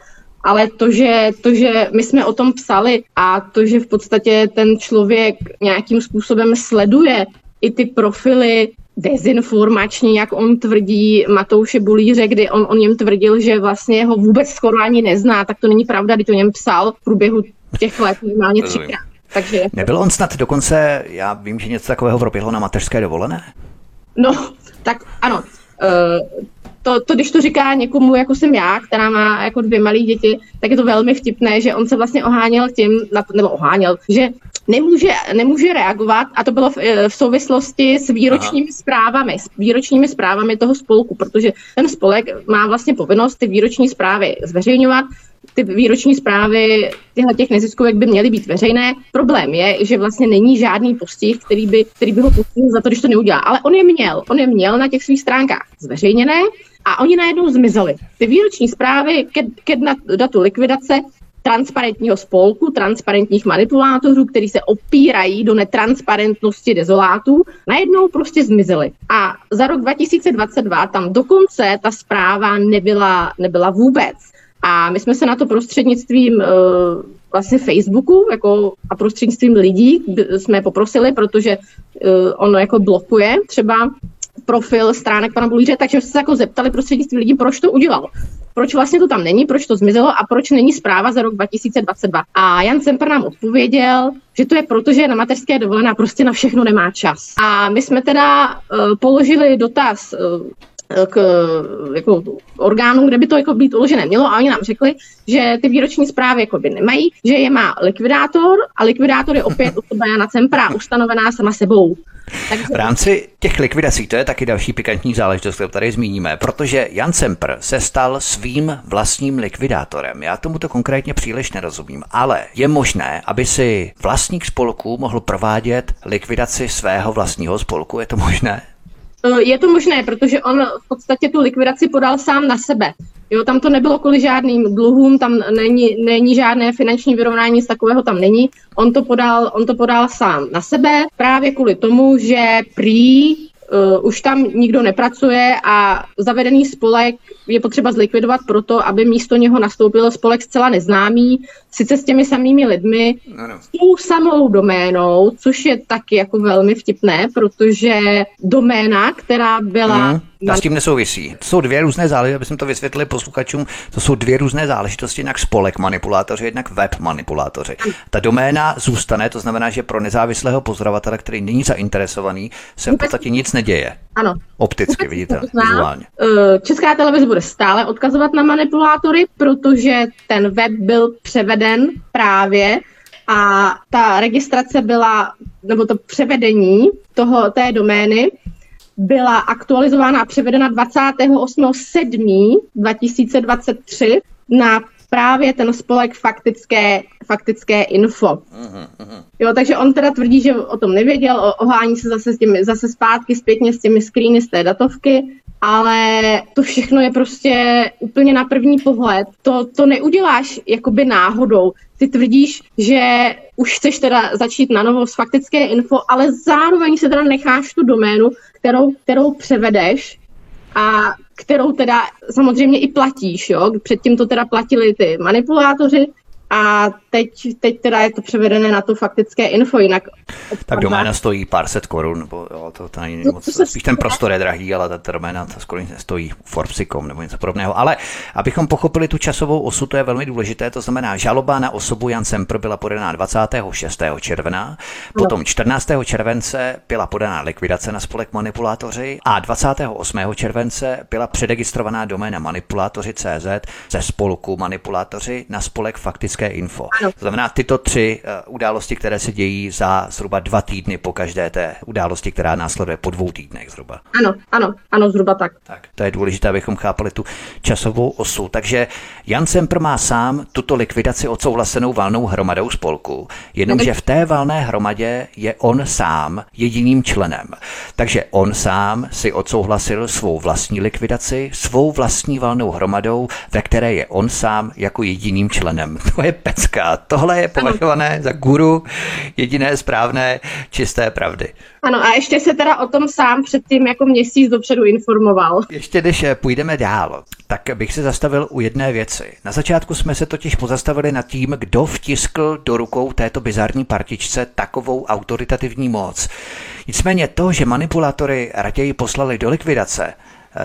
Ale to že, to, že my jsme o tom psali a to, že v podstatě ten člověk nějakým způsobem sleduje i ty profily dezinformační, jak on tvrdí Matouše Bulíře, kdy on o něm tvrdil, že vlastně ho vůbec skoro ani nezná, tak to není pravda, když o něm psal v průběhu těch let minimálně třikrát. Takže,
Nebyl on snad dokonce, já vím, že něco takového proběhlo na mateřské dovolené?
no, tak ano. Uh, to, to, když to říká někomu, jako jsem já, která má jako dvě malé děti, tak je to velmi vtipné, že on se vlastně oháněl tím, na to, nebo oháněl, že nemůže, nemůže reagovat a to bylo v, eh, v souvislosti s výročními Aha. zprávami, s výročními zprávami toho spolku, protože ten spolek má vlastně povinnost ty výroční zprávy zveřejňovat, ty ty výroční zprávy těchto těch neziskovek by měly být veřejné. Problém je, že vlastně není žádný postih, který by, který by ho postihl za to, když to neudělá. Ale on je měl, on je měl na těch svých stránkách zveřejněné a oni najednou zmizeli. Ty výroční zprávy ke, ke datu likvidace transparentního spolku, transparentních manipulátorů, kteří se opírají do netransparentnosti dezolátů, najednou prostě zmizely. A za rok 2022 tam dokonce ta zpráva nebyla, nebyla vůbec. A my jsme se na to prostřednictvím uh, vlastně Facebooku jako a prostřednictvím lidí jsme poprosili, protože uh, ono jako blokuje třeba profil stránek pana Bulíře, takže se jako zeptali prostřednictvím lidí, proč to udělal proč vlastně to tam není, proč to zmizelo a proč není zpráva za rok 2022. A Jan Semper nám odpověděl, že to je proto, že na mateřské dovolené prostě na všechno nemá čas. A my jsme teda uh, položili dotaz uh, k jako, orgánům, kde by to jako být uložené mělo a oni nám řekli, že ty výroční zprávy jako by nemají, že je má likvidátor a likvidátor je opět osoba Jana Cempra ustanovená sama sebou.
Takže... V rámci těch likvidací, to je taky další pikantní záležitost, kterou tady zmíníme, protože Jan Semper se stal svým vlastním likvidátorem. Já tomu to konkrétně příliš nerozumím, ale je možné, aby si vlastník spolku mohl provádět likvidaci svého vlastního spolku, je to možné?
Eh, je to možné, protože on v podstatě tu likvidaci podal sám na sebe. Jo, tam to nebylo kvůli žádným dluhům, tam není, není žádné finanční vyrovnání, nic takového tam není. On to, podal, on to podal sám na sebe právě kvůli tomu, že prý uh, už tam nikdo nepracuje a zavedený spolek je potřeba zlikvidovat proto, aby místo něho nastoupil spolek zcela neznámý, sice s těmi samými lidmi, ano. s tou samou doménou, což je taky jako velmi vtipné, protože doména, která byla... Hmm.
A s tím nesouvisí. To jsou dvě různé záležitosti, abychom to vysvětlili posluchačům, to jsou dvě různé záležitosti, jednak spolek manipulátoři, jednak web manipulátoři. Ta doména zůstane, to znamená, že pro nezávislého pozorovatele, který není zainteresovaný, se v podstatě nic neděje.
Ano.
Opticky, vidíte, vizuálně.
Eh, Česká televize bude stále odkazovat na manipulátory, protože ten web byl převeden právě a ta registrace byla, nebo to převedení toho, té domény byla aktualizována a převedena 28.7.2023 na právě ten spolek faktické, faktické info. Jo, takže on teda tvrdí, že o tom nevěděl, ohání se zase, s těmi, zase zpátky zpětně s těmi screeny z té datovky, ale to všechno je prostě úplně na první pohled. To, to neuděláš jakoby náhodou. Ty tvrdíš, že už chceš teda začít na novo s faktické info, ale zároveň se teda necháš tu doménu, kterou, kterou převedeš a kterou teda samozřejmě i platíš, jo. Předtím to teda platili ty manipulátoři, a teď, teď teda je to převedené na to faktické info, jinak...
Tak doména stojí pár set korun, nebo jo, to, to není no, moc, se spíš ten prostor je drahý, ale ta, ta doména to skoro nestojí Forbesicom nebo něco podobného. Ale abychom pochopili tu časovou osu, to je velmi důležité, to znamená, žaloba na osobu Jan Semper byla podaná 26. června, potom 14. července byla podaná likvidace na spolek manipulátoři a 28. července byla předregistrovaná doména manipulátoři.cz ze spolku manipulátoři na spolek faktické info. Ano. To znamená tyto tři uh, události, které se dějí za zhruba dva týdny po každé té události, která následuje po dvou týdnech zhruba.
Ano, ano, ano, zhruba tak.
Tak, to je důležité, abychom chápali tu časovou osu. Takže Jan Semper má sám tuto likvidaci odsouhlasenou valnou hromadou spolku, jenomže v té valné hromadě je on sám jediným členem. Takže on sám si odsouhlasil svou vlastní likvidaci, svou vlastní valnou hromadou, ve které je on sám jako jediným členem. To je je pecka. Tohle je považované ano. za guru jediné správné čisté pravdy.
Ano a ještě se teda o tom sám předtím jako měsíc dopředu informoval.
Ještě když eh, půjdeme dál, tak bych se zastavil u jedné věci. Na začátku jsme se totiž pozastavili nad tím, kdo vtiskl do rukou této bizarní partičce takovou autoritativní moc. Nicméně to, že manipulátory raději poslali do likvidace,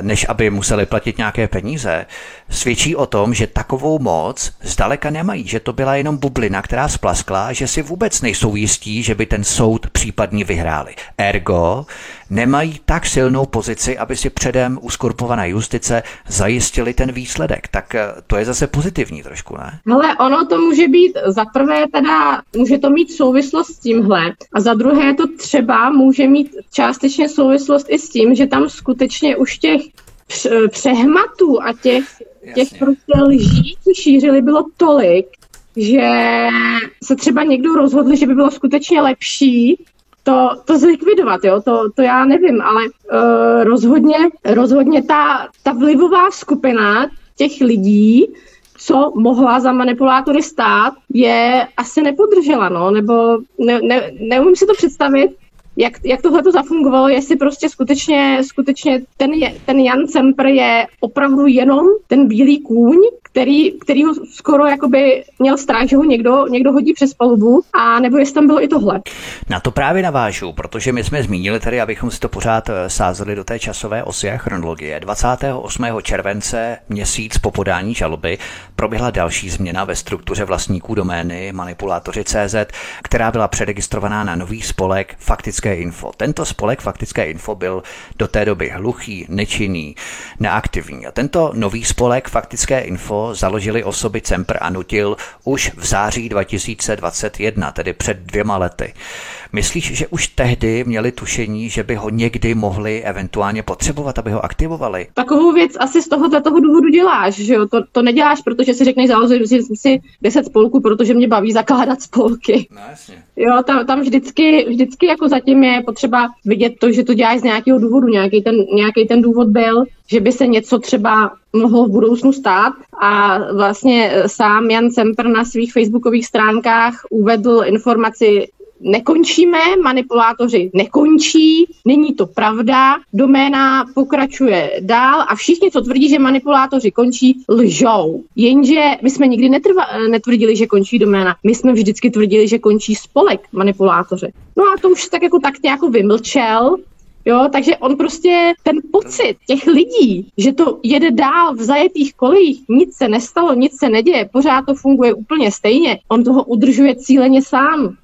než aby museli platit nějaké peníze, svědčí o tom, že takovou moc zdaleka nemají, že to byla jenom bublina, která splaskla, že si vůbec nejsou jistí, že by ten soud případně vyhráli. Ergo, nemají tak silnou pozici, aby si předem uskorpovaná justice zajistili ten výsledek. Tak eh, to je zase pozitivní trošku, ne?
Ale ono to může být, za prvé teda, může to mít souvislost s tímhle a za druhé to třeba může mít částečně souvislost i s tím, že tam skutečně už těch přehmatů a těch těch prostě lží, co šířili, bylo tolik, že se třeba někdo rozhodl, že by bylo skutečně lepší to, to zlikvidovat, jo, to, to já nevím, ale uh, rozhodně, rozhodně ta, ta vlivová skupina těch lidí, co mohla za manipulátory stát, je asi nepodržela, no, nebo ne, ne, neumím si to představit, jak, jak tohle to zafungovalo, jestli prostě skutečně, skutečně ten, je, ten Jan Semper je opravdu jenom ten bílý kůň, který, který ho skoro jakoby měl strach, že ho někdo, někdo hodí přes palubu, a nebo jestli tam bylo i tohle.
Na to právě navážu, protože my jsme zmínili tady, abychom si to pořád eh, sázeli do té časové osy a chronologie. 28. července, měsíc po podání žaloby, proběhla další změna ve struktuře vlastníků domény manipulátoři CZ, která byla přeregistrovaná na nový spolek Faktické info. Tento spolek Faktické info byl do té doby hluchý, nečinný, neaktivní. A tento nový spolek Faktické info založili osoby Cempr a Nutil už v září 2021, tedy před dvěma lety. Myslíš, že už tehdy měli tušení, že by ho někdy mohli eventuálně potřebovat, aby ho aktivovali?
Takovou věc asi z tohoto toho důvodu děláš, že jo? To, to neděláš, protože si řekneš založit si 10 spolků, protože mě baví zakládat spolky.
No, jasně.
Jo, tam, tam vždycky, vždycky jako zatím je potřeba vidět to, že to děláš z nějakého důvodu. Nějaký ten, nějaký ten důvod byl, že by se něco třeba mohlo v budoucnu stát a vlastně sám Jan Semper na svých facebookových stránkách uvedl informaci nekončíme, manipulátoři nekončí, není to pravda, doména pokračuje dál a všichni, co tvrdí, že manipulátoři končí, lžou. Jenže my jsme nikdy netrva, netvrdili, že končí doména, my jsme vždycky tvrdili, že končí spolek manipulátoři. No a to už tak jako tak jako vymlčel, Jo, takže on prostě ten pocit těch lidí, že to jede dál v zajetých kolejích, nic se nestalo, nic se neděje, pořád to funguje úplně stejně, on toho udržuje cíleně sám.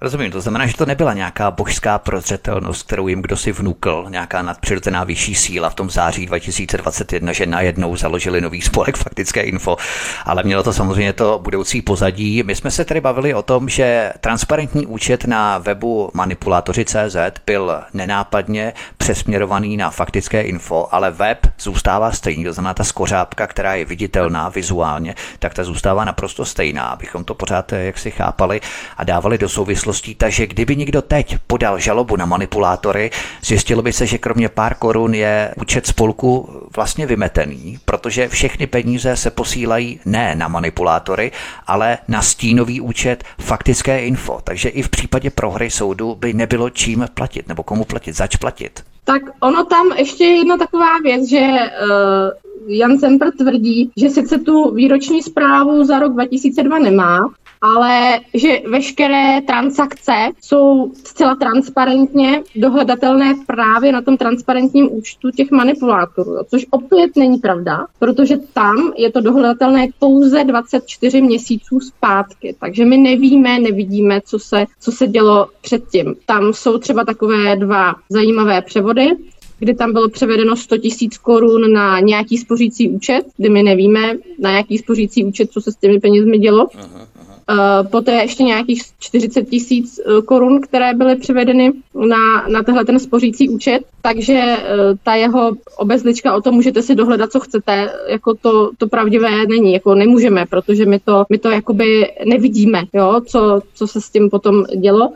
Rozumím, to znamená, že to nebyla nějaká božská prozřetelnost, kterou jim kdo si vnukl, nějaká nadpřirozená vyšší síla v tom září 2021, že najednou založili nový spolek faktické info, ale mělo to samozřejmě to budoucí pozadí. My jsme se tady bavili o tom, že transparentní účet na webu manipulatoři.cz byl nenápadně přesměrovaný na faktické info, ale web zůstává stejný, to znamená ta skořápka, která je viditelná vizuálně, tak ta zůstává naprosto stejná, abychom to pořád eh, jak si chápali a dávali do souvislosti souvislostí, takže kdyby někdo teď podal žalobu na manipulátory, zjistilo by se, že kromě pár korun je účet spolku vlastně vymetený, protože všechny peníze se posílají ne na manipulátory, ale na stínový účet faktické info. Takže i v případě prohry soudu by nebylo čím platit, nebo komu platit, zač platit.
Tak ono tam ještě jedna taková věc, že uh, Jan Semper tvrdí, že sice tu výroční zprávu za rok 2002 nemá, ale že veškeré transakce jsou zcela transparentně dohledatelné právě na tom transparentním účtu těch manipulátorů, což opět není pravda, protože tam je to dohledatelné pouze 24 měsíců zpátky, takže my nevíme, nevidíme, co se, co se dělo předtím. Tam jsou třeba takové dva zajímavé převody, kdy tam bylo převedeno 100 tisíc korun na nějaký spořící účet, kdy my nevíme, na jaký spořící účet, co se s těmi penězmi dělo. Aha. Uh, poté ještě nějakých 40 tisíc uh, korun, které byly převedeny na, na tenhle ten spořící účet, takže uh, ta jeho obezlička o tom můžete si dohledat, co chcete, jako to, to pravdivé není, jako nemůžeme, protože my to, my to jakoby nevidíme, jo, co, co se s tím potom dělo.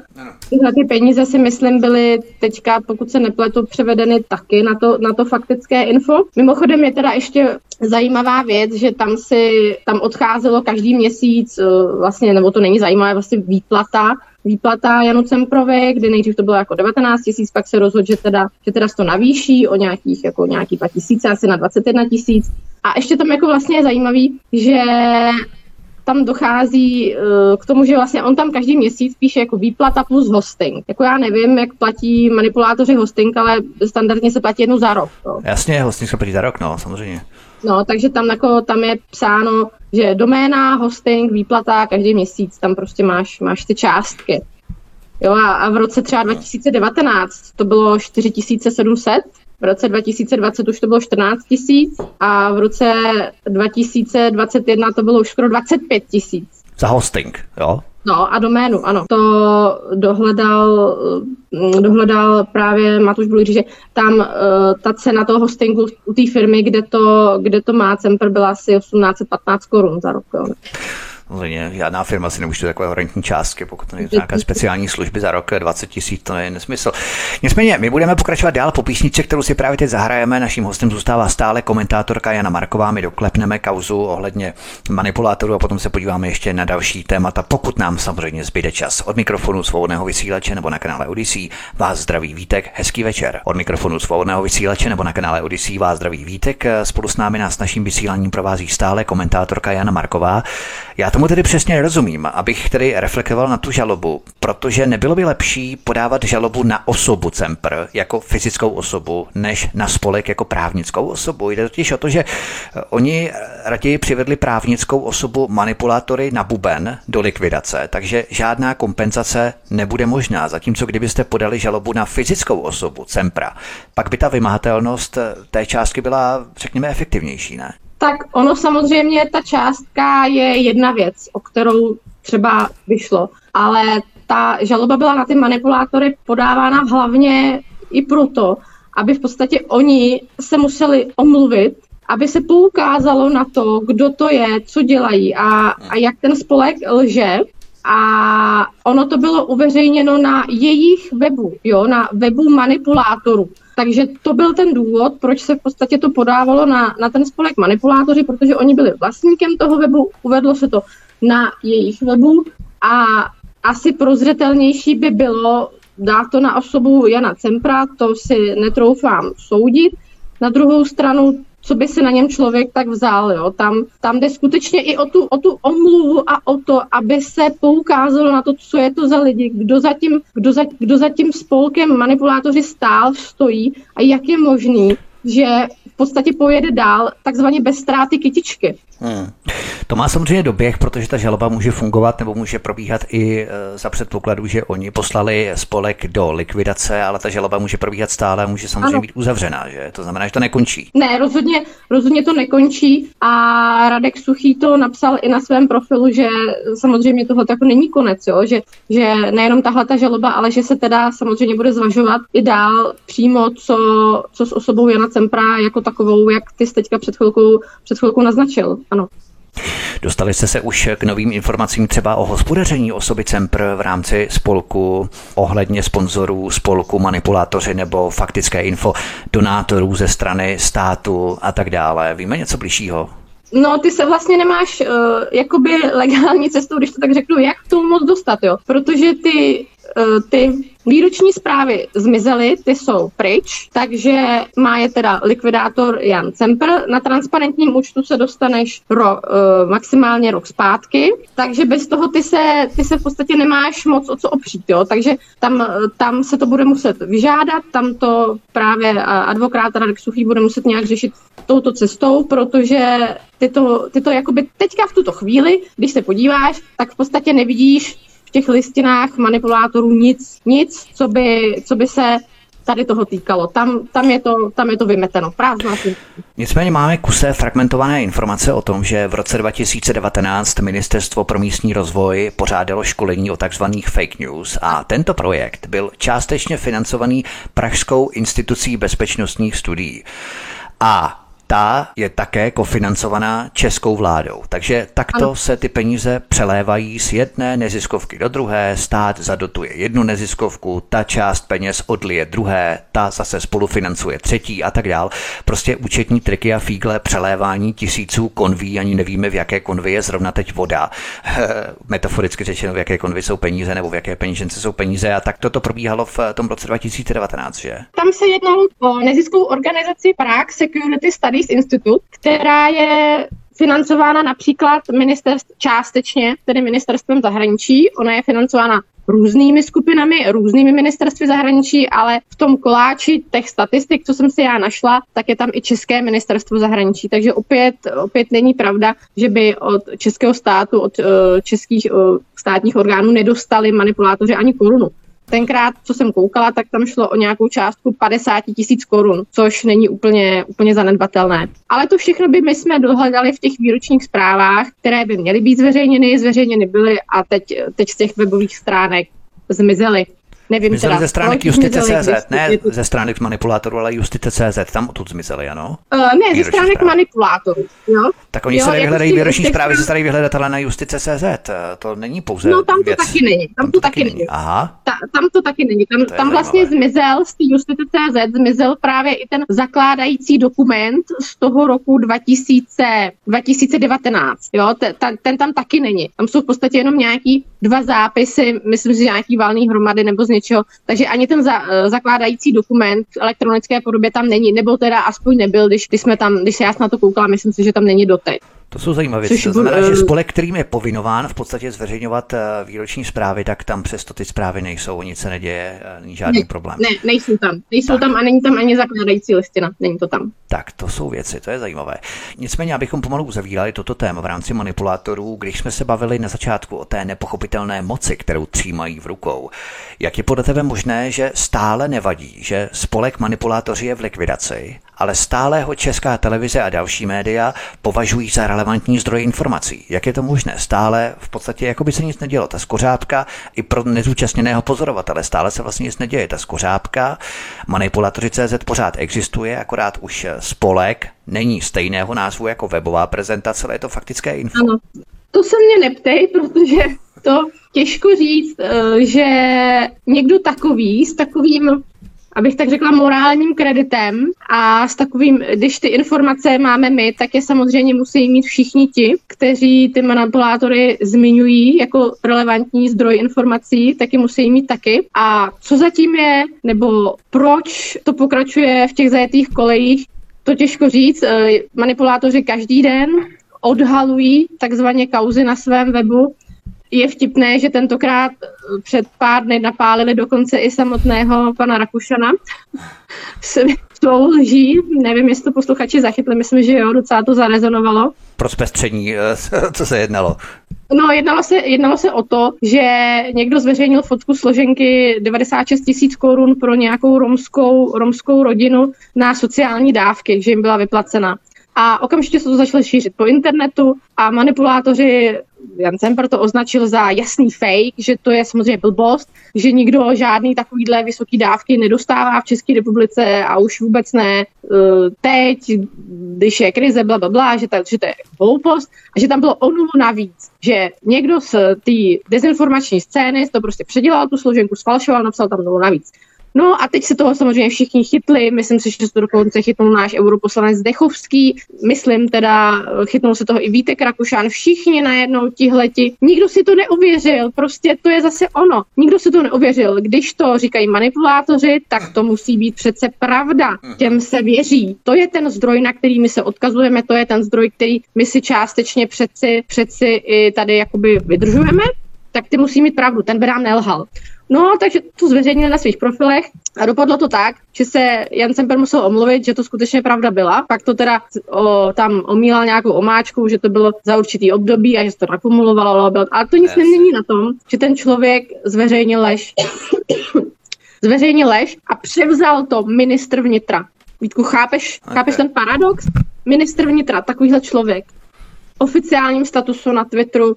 Tyhle ty peníze si myslím byly teďka, pokud se nepletu, převedeny taky na to, na to faktické info. Mimochodem je teda ještě zajímavá věc, že tam si, tam odcházelo každý měsíc vlastně vlastně, nebo to není zajímavé, vlastně výplata, výplata Janu Cemprovi, kdy nejdřív to bylo jako 19 tisíc, pak se rozhodl, že teda, že teda to navýší o nějakých, jako nějaký 2 tisíce, asi na 21 tisíc. A ještě tam jako vlastně je zajímavý, že tam dochází uh, k tomu, že vlastně on tam každý měsíc píše jako výplata plus hosting. Jako já nevím, jak platí manipulátoři hosting, ale standardně se platí jednou za rok.
No. Jasně, hosting se platí za rok, no, samozřejmě.
No, takže tam, jako, tam je psáno, že doména, hosting, výplata, každý měsíc, tam prostě máš, máš ty částky. Jo, a, a v roce třeba 2019 to bylo 4700, v roce 2020 už to bylo 14 tisíc a v roce 2021 to bylo už skoro 25 tisíc.
Za hosting, jo?
No a doménu, ano. To dohledal, mm, dohledal právě Matuš Blujíř, že tam uh, ta cena toho hostingu u té firmy, kde to, kde to má Cempr, byla asi 1815 korun za rok. Jo.
Samozřejmě žádná firma si nemůže takové horentní částky, pokud to nejde nějaké speciální služby za rok 20 tisíc, to je nesmysl. Nicméně, my budeme pokračovat dál po písničce, kterou si právě teď zahrajeme. Naším hostem zůstává stále komentátorka Jana Marková. My doklepneme kauzu ohledně manipulátorů a potom se podíváme ještě na další témata, pokud nám samozřejmě zbyde čas. Od mikrofonu svobodného vysílače nebo na kanále Odyssey vás zdraví Vítek, hezký večer. Od mikrofonu svobodného vysílače nebo na kanále Odyssey vás zdraví Vítek. Spolu s námi nás naším vysíláním provází stále komentátorka Jana Marková. Já tomu tedy přesně nerozumím, abych tedy reflektoval na tu žalobu, protože nebylo by lepší podávat žalobu na osobu Cempr jako fyzickou osobu, než na spolek jako právnickou osobu. Jde totiž o to, že eh, oni raději přivedli právnickou osobu manipulátory na buben do likvidace, takže žádná kompenzace nebude možná. Zatímco kdybyste podali žalobu na fyzickou osobu Cempra, pak by ta vymahatelnost eh, té částky byla, řekněme, efektivnější, ne?
Tak ono samozřejmě, ta částka je jedna věc, o kterou třeba vyšlo, ale ta žaloba byla na ty manipulátory podávána hlavně i proto, aby v podstatě oni se museli omluvit, aby se poukázalo na to, kdo to je, co dělají a, a jak ten spolek lže. A ono to bylo uveřejněno na jejich webu, jo, na webu manipulátorů. Takže to byl ten důvod, proč se v podstatě to podávalo na, na ten spolek manipulátoři, protože oni byli vlastníkem toho webu, uvedlo se to na jejich webu a asi prozřetelnější by bylo dát to na osobu Jana Cempra, to si netroufám soudit. Na druhou stranu co by si na něm člověk tak vzal. Jo. Tam, tam jde skutečně i o tu, o tu omluvu a o to, aby se poukázalo na to, co je to za lidi, kdo za tím, kdo za, kdo za tím spolkem manipulátoři stál, stojí a jak je možný, že podstatě pojede dál takzvaně bez ztráty kytičky. Hmm.
To má samozřejmě doběh, protože ta žaloba může fungovat nebo může probíhat i e, za předpokladu, že oni poslali spolek do likvidace, ale ta žaloba může probíhat stále a může samozřejmě ano. být uzavřená, že? To znamená, že to nekončí.
Ne, rozhodně, rozhodně to nekončí a Radek Suchý to napsal i na svém profilu, že samozřejmě tohle jako není konec, jo? Že, že nejenom tahle ta žaloba, ale že se teda samozřejmě bude zvažovat i dál přímo, co, co s osobou Jana Cempra jako takovou, jak ty jsi teďka před chvilkou, před chvilkou naznačil ano.
Dostali jste se už k novým informacím třeba o hospodaření osoby Cempr v rámci spolku, ohledně sponzorů spolku, manipulátoři nebo faktické info donátorů ze strany státu a tak dále. Víme něco bližšího?
No, ty se vlastně nemáš uh, jakoby legální cestou, když to tak řeknu, jak k tomu moc dostat, jo. Protože ty Eh, ty výroční zprávy zmizely, ty jsou pryč, takže má je teda likvidátor Jan Cempr. Na transparentním účtu se dostaneš ro, uh, maximálně rok zpátky, takže bez toho ty se, ty se v podstatě nemáš moc o co opřít, jo? takže tam, tam se to bude muset vyžádat, tam to právě advokát Radek Suchý bude muset nějak řešit touto cestou, protože ty to, ty to jakoby teďka v tuto chvíli, když se podíváš, tak v podstatě nevidíš v těch listinách manipulátorů nic, nic, co by, co by se tady toho týkalo. Tam, tam, je, to, tam je to vymeteno. Prázdná
Nicméně máme kuse fragmentované informace o tom, že v roce 2019 Ministerstvo pro místní rozvoj pořádalo školení o takzvaných fake news a tento projekt byl částečně financovaný Pražskou institucí bezpečnostních studií. A ta je také kofinancovaná českou vládou. Takže takto ano. se ty peníze přelévají z jedné neziskovky do druhé, stát zadotuje jednu neziskovku, ta část peněz odlije druhé, ta zase spolufinancuje třetí a tak dál. Prostě účetní triky a fígle přelévání tisíců konví, ani nevíme, v jaké konvi je zrovna teď voda. Metaforicky řečeno, v jaké konvi jsou peníze nebo v jaké penížence jsou peníze a tak toto probíhalo v tom roce 2019, že?
Tam se jednalo o neziskovou organizaci Prague Security Studies Studies Institute, která je financována například ministerstv, částečně, tedy ministerstvem zahraničí. Ona je financována různými skupinami, různými ministerstvy zahraničí, ale v tom koláči těch statistik, co jsem si já našla, tak je tam i České ministerstvo zahraničí. Takže opět, opět není pravda, že by od českého státu, od uh, českých uh, státních orgánů nedostali manipulátoři ani korunu. Tenkrát, co jsem koukala, tak tam šlo o nějakou částku 50 tisíc korun, což není úplně, úplně zanedbatelné. Ale to všechno by my jsme dohledali v těch výročních zprávách, které by měly být zveřejněny, zveřejněny byly a teď, teď z těch webových stránek zmizely.
Nevím zmizeli teda, ze stránek Justice.cz, ne ze stránek manipulátorů, ale Justice.cz, tam odtud zmizeli, ano?
Uh, ne, ze stránek manipulátorů, jo.
Tak oni jo, se tady vyhledají výroční zprávy, se tady vyhledat ale na Justice.cz, eh, to není pouze
No tam to
věc.
taky není, tam, tam to, to taky není.
Aha.
Ta, tam to taky není, tam, tam vlastně zmizel z té Justice.cz, zmizel právě i ten zakládající dokument z toho roku 2000, 2019, jo, ten, ten tam taky není. Tam jsou v podstatě jenom nějaký dva zápisy, myslím si, nějaký valný hromady nebo z něčeho, takže ani ten za, eh, zakládající dokument v elektronické podobě tam není, nebo teda aspoň nebyl, když, když jsme tam, když se já na to koukala, myslím si, že tam není doteď.
To jsou zajímavé věci. To znamená, že spolek, kterým je povinován v podstatě zveřejňovat eh, výroční zprávy, tak tam přesto ty zprávy nejsou, nic se neděje, eh, není žádný
ne,
problém.
Ne, nejsou tam. Nejsou tak. tam a není tam ani zakládající listina. Není to tam.
Tak, to jsou věci, to je zajímavé. Nicméně, abychom pomalu uzavírali toto téma v rámci manipulátorů, když jsme se bavili na začátku o té nepochopitelné moci, kterou třímají v rukou, jak je podle tebe možné, že stále nevadí, že spolek manipulátoři je v likvidaci, ale stále ho Česká televize a další média považují za relevantní zdroj informací. Jak je to možné? Stále v podstatě jako by se nic nedělo. Ta skořápka i pro nezúčastněného pozorovatele stále se vlastně nic neděje. Ta skořápka manipulatoři CZ pořád existuje, akorát už spolek není stejného názvu jako webová prezentace, ale je to faktické info.
Ano. To se mě neptej, protože to těžko říct, eh, že někdo takový s takovým abych tak řekla, morálním kreditem a s takovým, když ty informace máme my, tak je samozřejmě musí mít všichni ti, kteří ty manipulátory zmiňují jako relevantní zdroj informací, taky musí mít taky. A co zatím je, nebo proč to pokračuje v těch zajetých kolejích, to těžko říct. Eh, manipulátoři každý den odhalují takzvaně kauzy na svém webu, je vtipné, že tentokrát eh, před pár dny napálili dokonce i samotného pana Rakušana svou lží. Nevím, jestli to posluchači zachytli, myslím, že jo, docela to zarezonovalo.
Pro zpestření, eh, co se jednalo?
No, jednalo se, jednalo se o to, že někdo zveřejnil fotku složenky 96 tisíc korun pro nějakou romskou, romskou rodinu na sociální dávky, že jim byla vyplacena. A okamžitě se to začalo šířit po internetu a manipulátoři Jan Semper to označil za jasný fake, že to je samozřejmě blbost, že nikdo žádný takovýhle vysoký dávky nedostává v České republice a už vůbec ne uh, teď, když je krize, bla, bla, bla že, ta, že to je hloupost a že tam bylo o navíc, že někdo z té dezinformační scény to prostě předělal tu složenku, sfalšoval, napsal tam nulu navíc. No a teď se toho samozřejmě všichni chytli, myslím si, že se to dokonce chytnul náš europoslanec Dechovský, myslím teda, chytnul se toho i Vítek Rakušan, všichni najednou tihleti, nikdo si to neuvěřil, prostě to je zase ono, nikdo si to neuvěřil, když to říkají manipulátoři, tak to musí být přece pravda, těm se věří, to je ten zdroj, na který my se odkazujeme, to je ten zdroj, který my si částečně přeci, přeci i tady jakoby vydržujeme, tak ty musí mít pravdu, ten by nám nelhal. No, takže to zveřejnili na svých profilech a dopadlo to tak, že se Jan Semper musel omluvit, že to skutečně pravda byla. Pak to teda o, tam omílal nějakou omáčku, že to bylo za určitý období a že se to nakumulovalo. Ale to nic yes. nemění na tom, že ten člověk zveřejnil lež. zveřejnil lež a převzal to ministr vnitra. Vítku, chápeš, okay. chápeš ten paradox? Ministr vnitra, takovýhle člověk, oficiálním statusu na Twitteru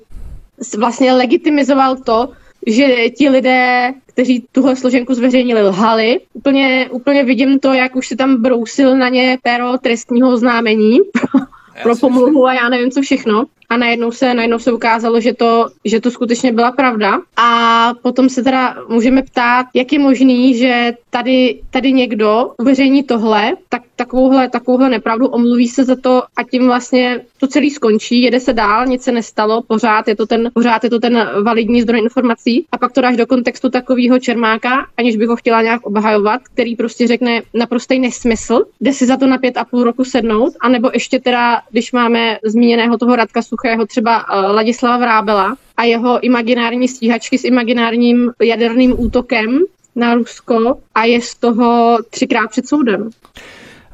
vlastně legitimizoval to, že ti lidé, kteří tuhle složenku zveřejnili, lhali. Úplně, úplně vidím to, jak už se tam brousil na ně péro trestního oznámení pro pomluvu a já nevím co všechno a najednou se, najednou se ukázalo, že to, že to skutečně byla pravda. A potom se teda můžeme ptát, jak je možný, že tady, tady někdo uveřejní tohle, tak takovouhle, takovouhle nepravdu, omluví se za to a tím vlastně to celý skončí, jede se dál, nic se nestalo, pořád je to ten, pořád je to ten validní zdroj informací a pak to dáš do kontextu takového čermáka, aniž bych ho chtěla nějak obhajovat, který prostě řekne naprostý nesmysl, jde si za to na pět a půl roku sednout, anebo ještě teda, když máme zmíněného toho Radka Suchého, třeba uh, Ladislava Vrábela a jeho imaginární stíhačky s imaginárním jaderným útokem na Rusko a je z toho třikrát před soudem.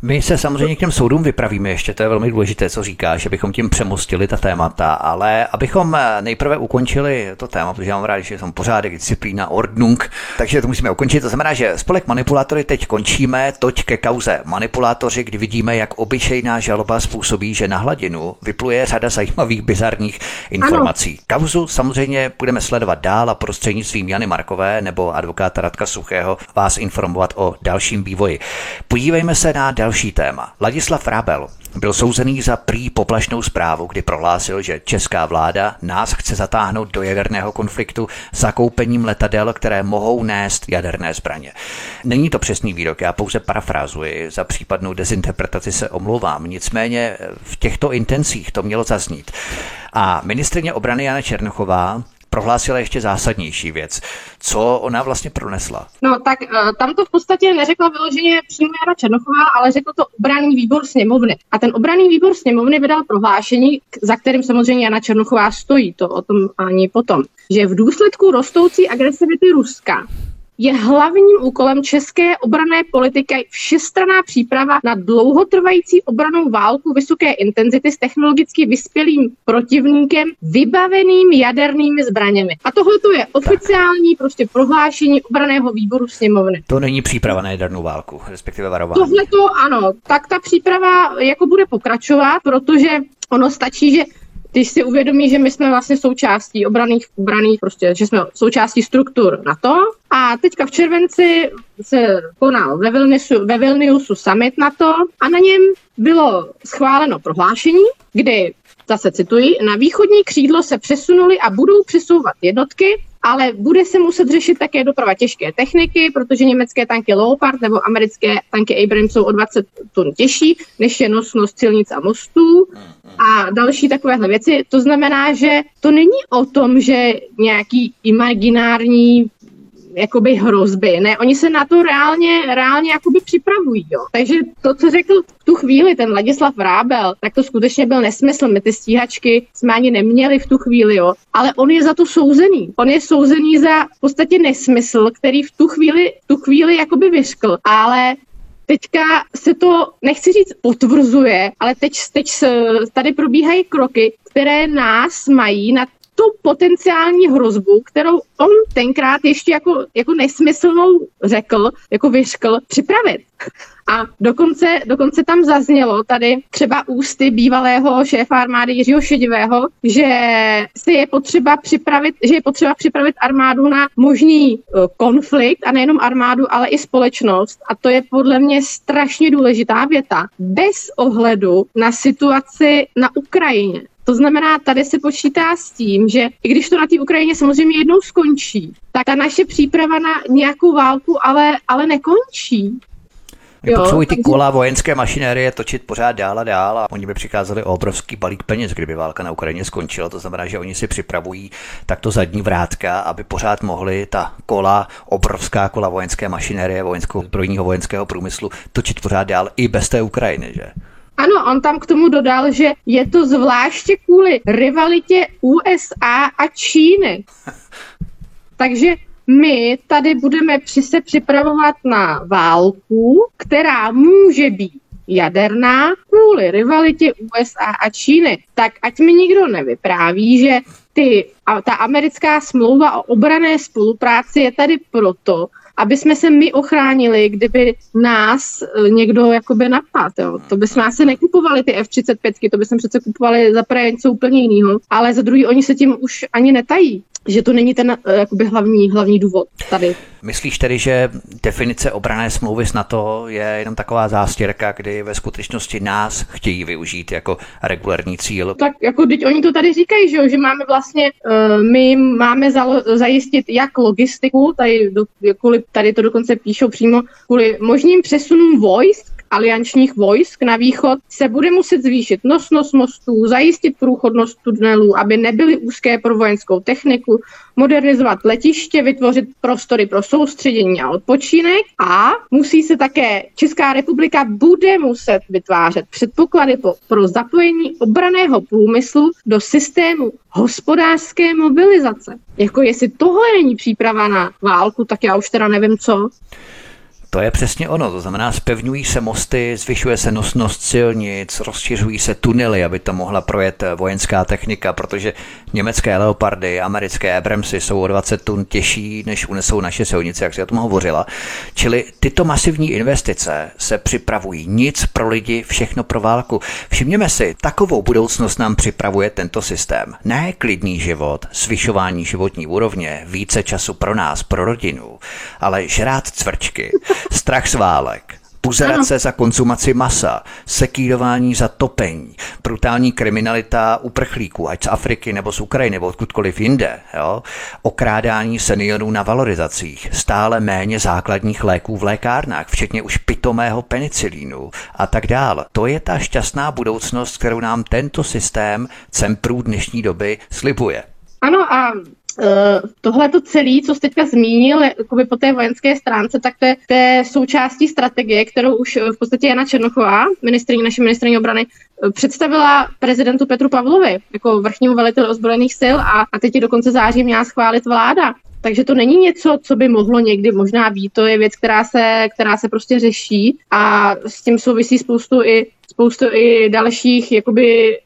My se samozřejmě k těm soudům vypravíme ještě, to je velmi důležité, co říká, že bychom tím přemostili ta témata, ale abychom eh, nejprve ukončili to téma, protože já mám rád, že jsem pořádek, disciplína, ordnung, takže to musíme ukončit. To znamená, že spolek manipulátory teď končíme, toť ke kauze manipulátoři, kdy vidíme, jak obyčejná žaloba způsobí, že na hladinu vypluje řada zajímavých bizarních informací. Ano. Kauzu samozřejmě budeme sledovat dál a prostřednictvím Jany Markové nebo advokáta Radka Suchého vás informovat o dalším vývoji. Podívejme se na další téma. Ladislav Rábel byl souzený za prý poplašnou zprávu, kdy prohlásil, že česká vláda nás chce zatáhnout do jaderného konfliktu zakoupením letadel, které mohou nést jaderné zbraně. Není to přesný výrok, já pouze parafrázuji, za případnou dezinterpretaci se omlouvám, nicméně v těchto intencích to mělo zaznít. A ministrině obrany Jana Černochová prohlásila ještě zásadnější věc. Co ona vlastně pronesla?
No tak eh, tam to v podstatě neřekla vyloženě přímo Jana Černochová, ale řekl to obraný výbor sněmovny. A ten obraný výbor sněmovny vydal prohlášení, za kterým samozřejmě Jana Černochová stojí, to o tom ani potom, že v důsledku rostoucí agresivity Ruska je hlavním úkolem české obrané politiky všestraná příprava na dlouhotrvající obranou válku vysoké intenzity s technologicky vyspělým protivníkem vybaveným jadernými zbraněmi. A tohle je oficiální prostě prohlášení obraného výboru sněmovny.
To není příprava na jadernou válku, respektive varování.
Tohle to ano, tak ta příprava jako bude pokračovat, protože ono stačí, že když si uvědomí, že my jsme vlastně součástí obraných, obraných prostě, že jsme součástí struktur NATO. A teďka v červenci se konal ve Vilniusu, ve Vilniusu summit NATO a na něm bylo schváleno prohlášení, kdy zase cituji, na východní křídlo se přesunuli a budou přesouvat jednotky, ale bude se muset řešit také doprava těžké techniky, protože německé tanky Leopard nebo americké tanky Abrams jsou o 20 tun těžší, než je nosnost silnic a mostů a další takovéhle věci. To znamená, že to není o tom, že nějaký imaginární jakoby hrozby. Ne, oni se na to reálně, reálně jakoby připravují. Jo. Takže to, co řekl v tu chvíli ten Ladislav Rábel, tak to skutečně byl nesmysl. My ty stíhačky jsme ani neměli v tu chvíli, jo. ale on je za to souzený. On je souzený za v podstatě nesmysl, který v tu chvíli, v tu chvíli jakoby vyškl. Ale teďka se to, nechci říct potvrzuje, ale teď, teď tady probíhají kroky, které nás mají na tu potenciální hrozbu, kterou on tenkrát ještě jako, jako nesmyslnou řekl, jako vyškl, připravit. A dokonce, dokonce tam zaznělo tady třeba ústy bývalého šéfa armády Jiřího Šedivého, že se je potřeba připravit, že je potřeba připravit armádu na možný uh, konflikt a nejenom armádu, ale i společnost. A to je podle mě strašně důležitá věta. Bez ohledu na situaci na Ukrajině. To znamená, tady se počítá s tím, že i když to na té Ukrajině samozřejmě jednou skončí, tak ta naše příprava na nějakou válku ale, ale nekončí.
My potřebují ty kola vojenské mašinérie točit pořád dál a dál a oni by přikázali o obrovský balík peněz, kdyby válka na Ukrajině skončila. To znamená, že oni si připravují takto zadní vrátka, aby pořád mohli ta kola, obrovská kola vojenské mašinérie, vojenského zbrojního vojenského průmyslu točit pořád dál i bez té Ukrajiny, že?
Ano, on tam k tomu dodal, že je to zvláště kvůli rivalitě USA a Číny. Takže my tady budeme při se připravovat na válku, která může být jaderná kvůli rivalitě USA a Číny. Tak ať mi nikdo nevypráví, že ty, a ta americká smlouva o obrané spolupráci je tady proto, aby jsme se my ochránili, kdyby nás eh, někdo jakoby napad. Jo. To bychom asi nekupovali ty F-35, to bychom přece kupovali za prvé něco úplně jiného, ale za druhý oni se tím už ani netají že to není ten eh, jakoby hlavní, hlavní důvod tady.
Myslíš tedy, že definice obrané smlouvy s NATO je jenom taková zástěrka, kdy ve skutečnosti nás chtějí využít jako regulární cíl?
Tak jako teď oni to tady říkají, že, že máme vlastně, uh, my máme zalo, zajistit jak logistiku, tady, do, kvůli, tady to dokonce píšou přímo, kvůli možným přesunům vojsk aliančních vojsk na východ se bude muset zvýšit nosnost mostů, zajistit průchodnost tunelů, aby nebyly úzké pro vojenskou techniku, modernizovat letiště, vytvořit prostory pro soustředění a odpočinek a musí se také Česká republika bude muset vytvářet předpoklady po, pro zapojení obraného průmyslu do systému hospodářské mobilizace. Jako jestli tohle není příprava na válku, tak já už teda nevím co.
To je přesně ono, to znamená, spevňují se mosty, zvyšuje se nosnost silnic, rozšiřují se tunely, aby to mohla projet vojenská technika, protože německé leopardy, americké Abramsy jsou o 20 tun těžší, než unesou naše silnice, jak si o tom hovořila. Čili tyto masivní investice se připravují. Nic pro lidi, všechno pro válku. Všimněme si, takovou budoucnost nám připravuje tento systém. Ne klidný život, zvyšování životní úrovně, více času pro nás, pro rodinu, ale žrát cvrčky, strach z válek, Puzerace za konzumaci masa, sekírování za topení, brutální kriminalita uprchlíků, ať z Afriky nebo z Ukrajiny nebo odkudkoliv jinde, jo? okrádání seniorů na valorizacích, stále méně základních léků v lékárnách, včetně už pitomého penicilínu a tak dále. To je ta šťastná budoucnost, kterou nám tento systém Cemprů dnešní doby slibuje.
Ano a Eh, tohle to celé, co jste teďka zmínil, jakoby po té vojenské stránce, tak to je, to je součástí strategie, kterou už eh, v podstatě Jana Černochová, ministrině naší ministrině obrany, eh, představila prezidentu Petru Pavlovi jako vrchnímu veliteli ozbrojených sil a, a teď je do konce září měla schválit vláda. Takže to není něco, co by mohlo někdy možná být, to je věc, která se, která se prostě řeší a s tím souvisí spoustu i spoustu i dalších jakoby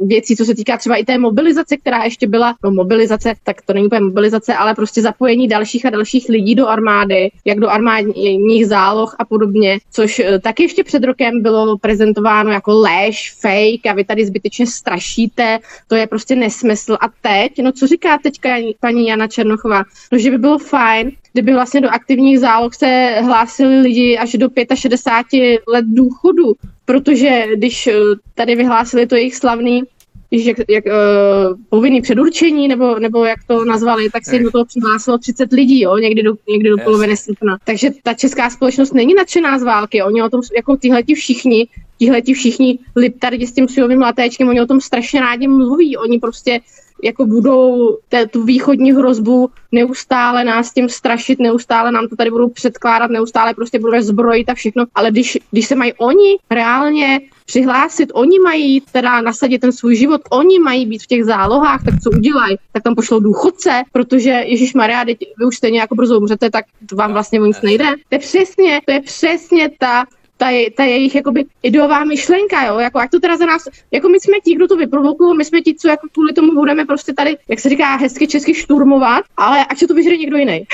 věcí, co se týká třeba i té mobilizace, která ještě byla, no mobilizace, tak to není úplně mobilizace, ale prostě zapojení dalších a dalších lidí do armády, jak do armádních záloh a podobně, což eh, taky ještě před rokem bylo prezentováno jako lež, fake a vy tady zbytečně strašíte, to je prostě nesmysl. A teď, no co říká teďka paní Jana Černochová, no že by bylo fajn, kdyby vlastně do aktivních záloh se hlásili lidi až do 65 let důchodu, protože když eh, tady vyhlásili to jejich slavný jak, jak uh, povinný předurčení, nebo, nebo jak to nazvali, tak se do toho přihlásilo 30 lidí, jo, někdy do, někdy do poloviny srpna. Takže ta česká společnost není nadšená z války, oni o tom, jako tihleti všichni, tihleti všichni liptardi s tím sujovým latéčkem, oni o tom strašně rádi mluví, oni prostě jako budou té, tu východní hrozbu neustále nás tím strašit, neustále nám to tady budou předkládat, neustále prostě budou zbrojit a všechno, ale když, když se mají oni reálně přihlásit, oni mají teda nasadit ten svůj život, oni mají být v těch zálohách, tak co udělají? Tak tam pošlou důchodce, protože Ježíš Maria, vy už stejně jako brzo umřete, tak vám vlastně o nic nejde. To je přesně, to je přesně ta ta, ta jejich jakoby ideová myšlenka, jo, jako ať to teda za nás, jako my jsme ti, kdo to vyprovokují, my jsme ti, co jako kvůli tomu budeme prostě tady, jak se říká, hezky česky šturmovat, ale ať se to vyžere někdo jiný.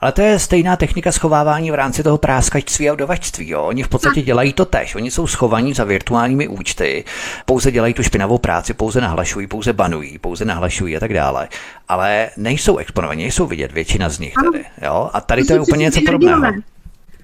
Ale to je stejná technika schovávání v rámci toho práskačství a udovačství. Jo. Oni v podstatě dělají to tež. Oni jsou schovaní za virtuálními účty, pouze dělají tu špinavou práci, pouze nahlašují, pouze banují, pouze nahlašují a tak dále. Ale nejsou exponovaní, nejsou vidět většina z nich tady. Jo. A tady to, to je úplně něco podobného.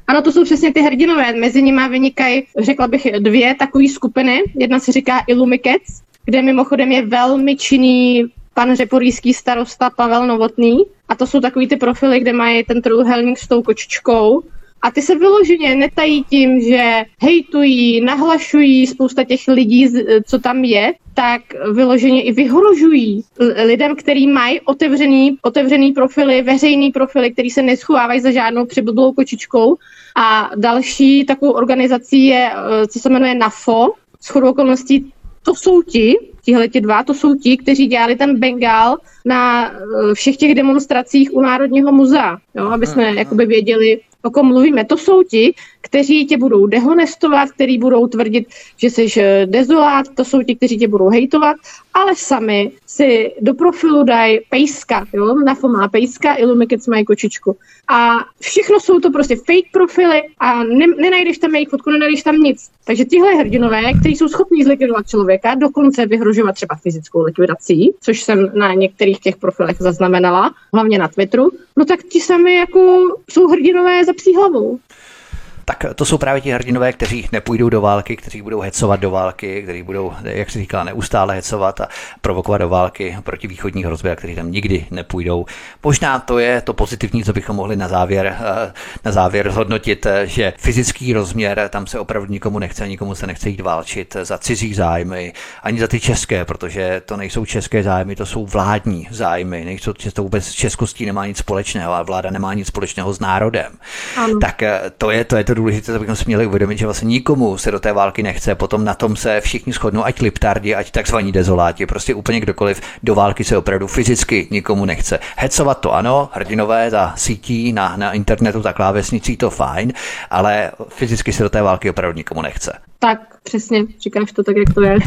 Ano, to jsou přesně ty hrdinové. Mezi nimi vynikají, řekla bych, dvě takové skupiny. Jedna se říká Illumikets, kde mimochodem je velmi činný pan řeporíský starosta Pavel Novotný. A to jsou takový ty profily, kde mají ten trojuhelník s tou kočičkou. A ty se vyloženě netají tím, že hejtují, nahlašují spousta těch lidí, co tam je, tak vyloženě i vyhrožují lidem, kteří mají otevřený, otevřený profily, veřejný profily, který se neschovávají za žádnou přiblblou kočičkou. A další takovou organizací je, eh, co se jmenuje NAFO, s chodou okolností to jsou ti, tihle ti dva, to jsou ti, kteří dělali ten Bengal na eh, všech těch demonstracích u Národního muzea, jo, aby jsme jakoby věděli, o kom mluvíme. To jsou ti, kteří tě budou dehonestovat, kteří budou tvrdit, že jsi eh, dezolát, to jsou ti, kteří tě budou hejtovat, ale sami si do profilu dají pejska, jo, na má pejska, Illumikec mají kočičku. A všechno jsou to prostě fake profily a ne, nenajdeš tam jejich fotku, nenajdeš tam nic. Takže tyhle hrdinové, kteří jsou schopni zlikvidovat člověka, dokonce vyhrožovat třeba fyzickou likvidací, což jsem na některých těch profilech zaznamenala, hlavně na Twitteru, no tak ti sami jako jsou hrdinové za psí hlavou
tak to jsou právě ti hrdinové, kteří nepůjdou do války, kteří budou hecovat do války, kteří budou, jak se říká, neustále hecovat a provokovat do války proti východní hrozbě, a kteří tam nikdy nepůjdou. Možná to je to pozitivní, co bychom mohli na závěr, eh, na závěr zhodnotit, eh, že fyzický rozměr tam se opravdu nikomu nechce, nikomu se nechce jít válčit za cizí zájmy, ani za ty české, protože to nejsou české zájmy, to jsou vládní zájmy, nejsou to vůbec s českostí nemá nic společného a vláda nemá nic společného s národem. Ano. Tak eh, to je, to je to to důležité, abychom si měli uvědomit, že vlastně nikomu se do té války nechce, potom na tom se všichni shodnou, ať liptardi, ať takzvaní dezoláti, prostě úplně kdokoliv do války se opravdu fyzicky nikomu nechce. Hecovat to ano, hrdinové za sítí na, na internetu, za klávesnicí to fajn, ale fyzicky se do té války opravdu nikomu nechce.
Tak, přesně, říkáš to tak, jak to je.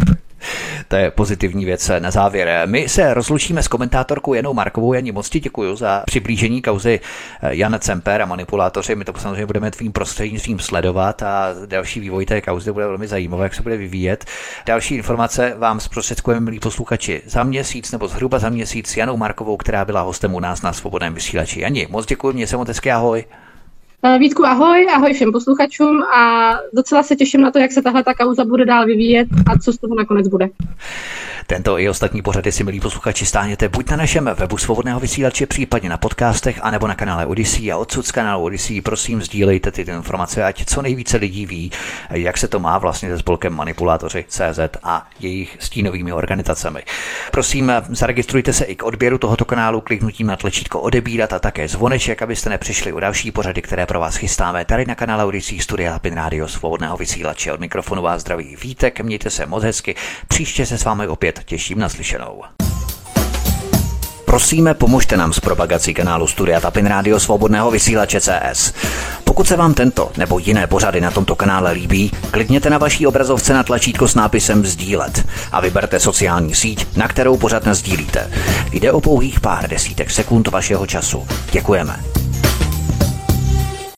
To je pozitivní věc na závěr. My se rozlučíme s komentátorkou Janou Markovou. Janí, moc ti děkuji za přiblížení kauzy eh, Jan Cemper a manipulátoři. My to samozřejmě budeme tvým prostřednictvím sledovat a další vývoj té kauzy bude velmi zajímavé, jak se bude vyvíjet. Další informace vám zprostředkujeme, milí posluchači, za měsíc nebo zhruba za měsíc Janou Markovou, která byla hostem u nás na svobodném vysílači. Jani, moc děkuji, mě se moc hezky, ahoj.
Eh, Vítku, ahoj, ahoj všem posluchačům a docela se těším na to, jak se tahle ta kauza bude dál vyvíjet a co z toho nakonec bude.
Tento i ostatní pořady si, milí posluchači, stáhněte buď na našem webu svobodného vysílače, případně na podcastech, anebo na kanále Odyssey a odsud z kanálu Odyssey. Prosím, sdílejte tyto informace, ať co nejvíce lidí ví, jak se to má vlastně se spolkem Manipulátoři CZ a jejich stínovými organizacemi. Prosím, zaregistrujte se i k odběru tohoto kanálu kliknutím na tlačítko odebírat a také zvoneček, abyste nepřišli o další pořady, které pro vás chystáme tady na kanále Odyssey Studia Pin Radio Svobodného vysílače. Od mikrofonu vás zdraví Vítek, mějte se moc hezky, příště se s vámi opět těším na slyšenou. Prosíme, pomožte nám s propagací kanálu Studia Tapin Radio Svobodného vysílače CS. Pokud se vám tento nebo jiné pořady na tomto kanále líbí, klikněte na vaší obrazovce na tlačítko s nápisem Sdílet a vyberte sociální síť, na kterou pořad sdílíte. Jde o pouhých pár desítek sekund vašeho času. Děkujeme.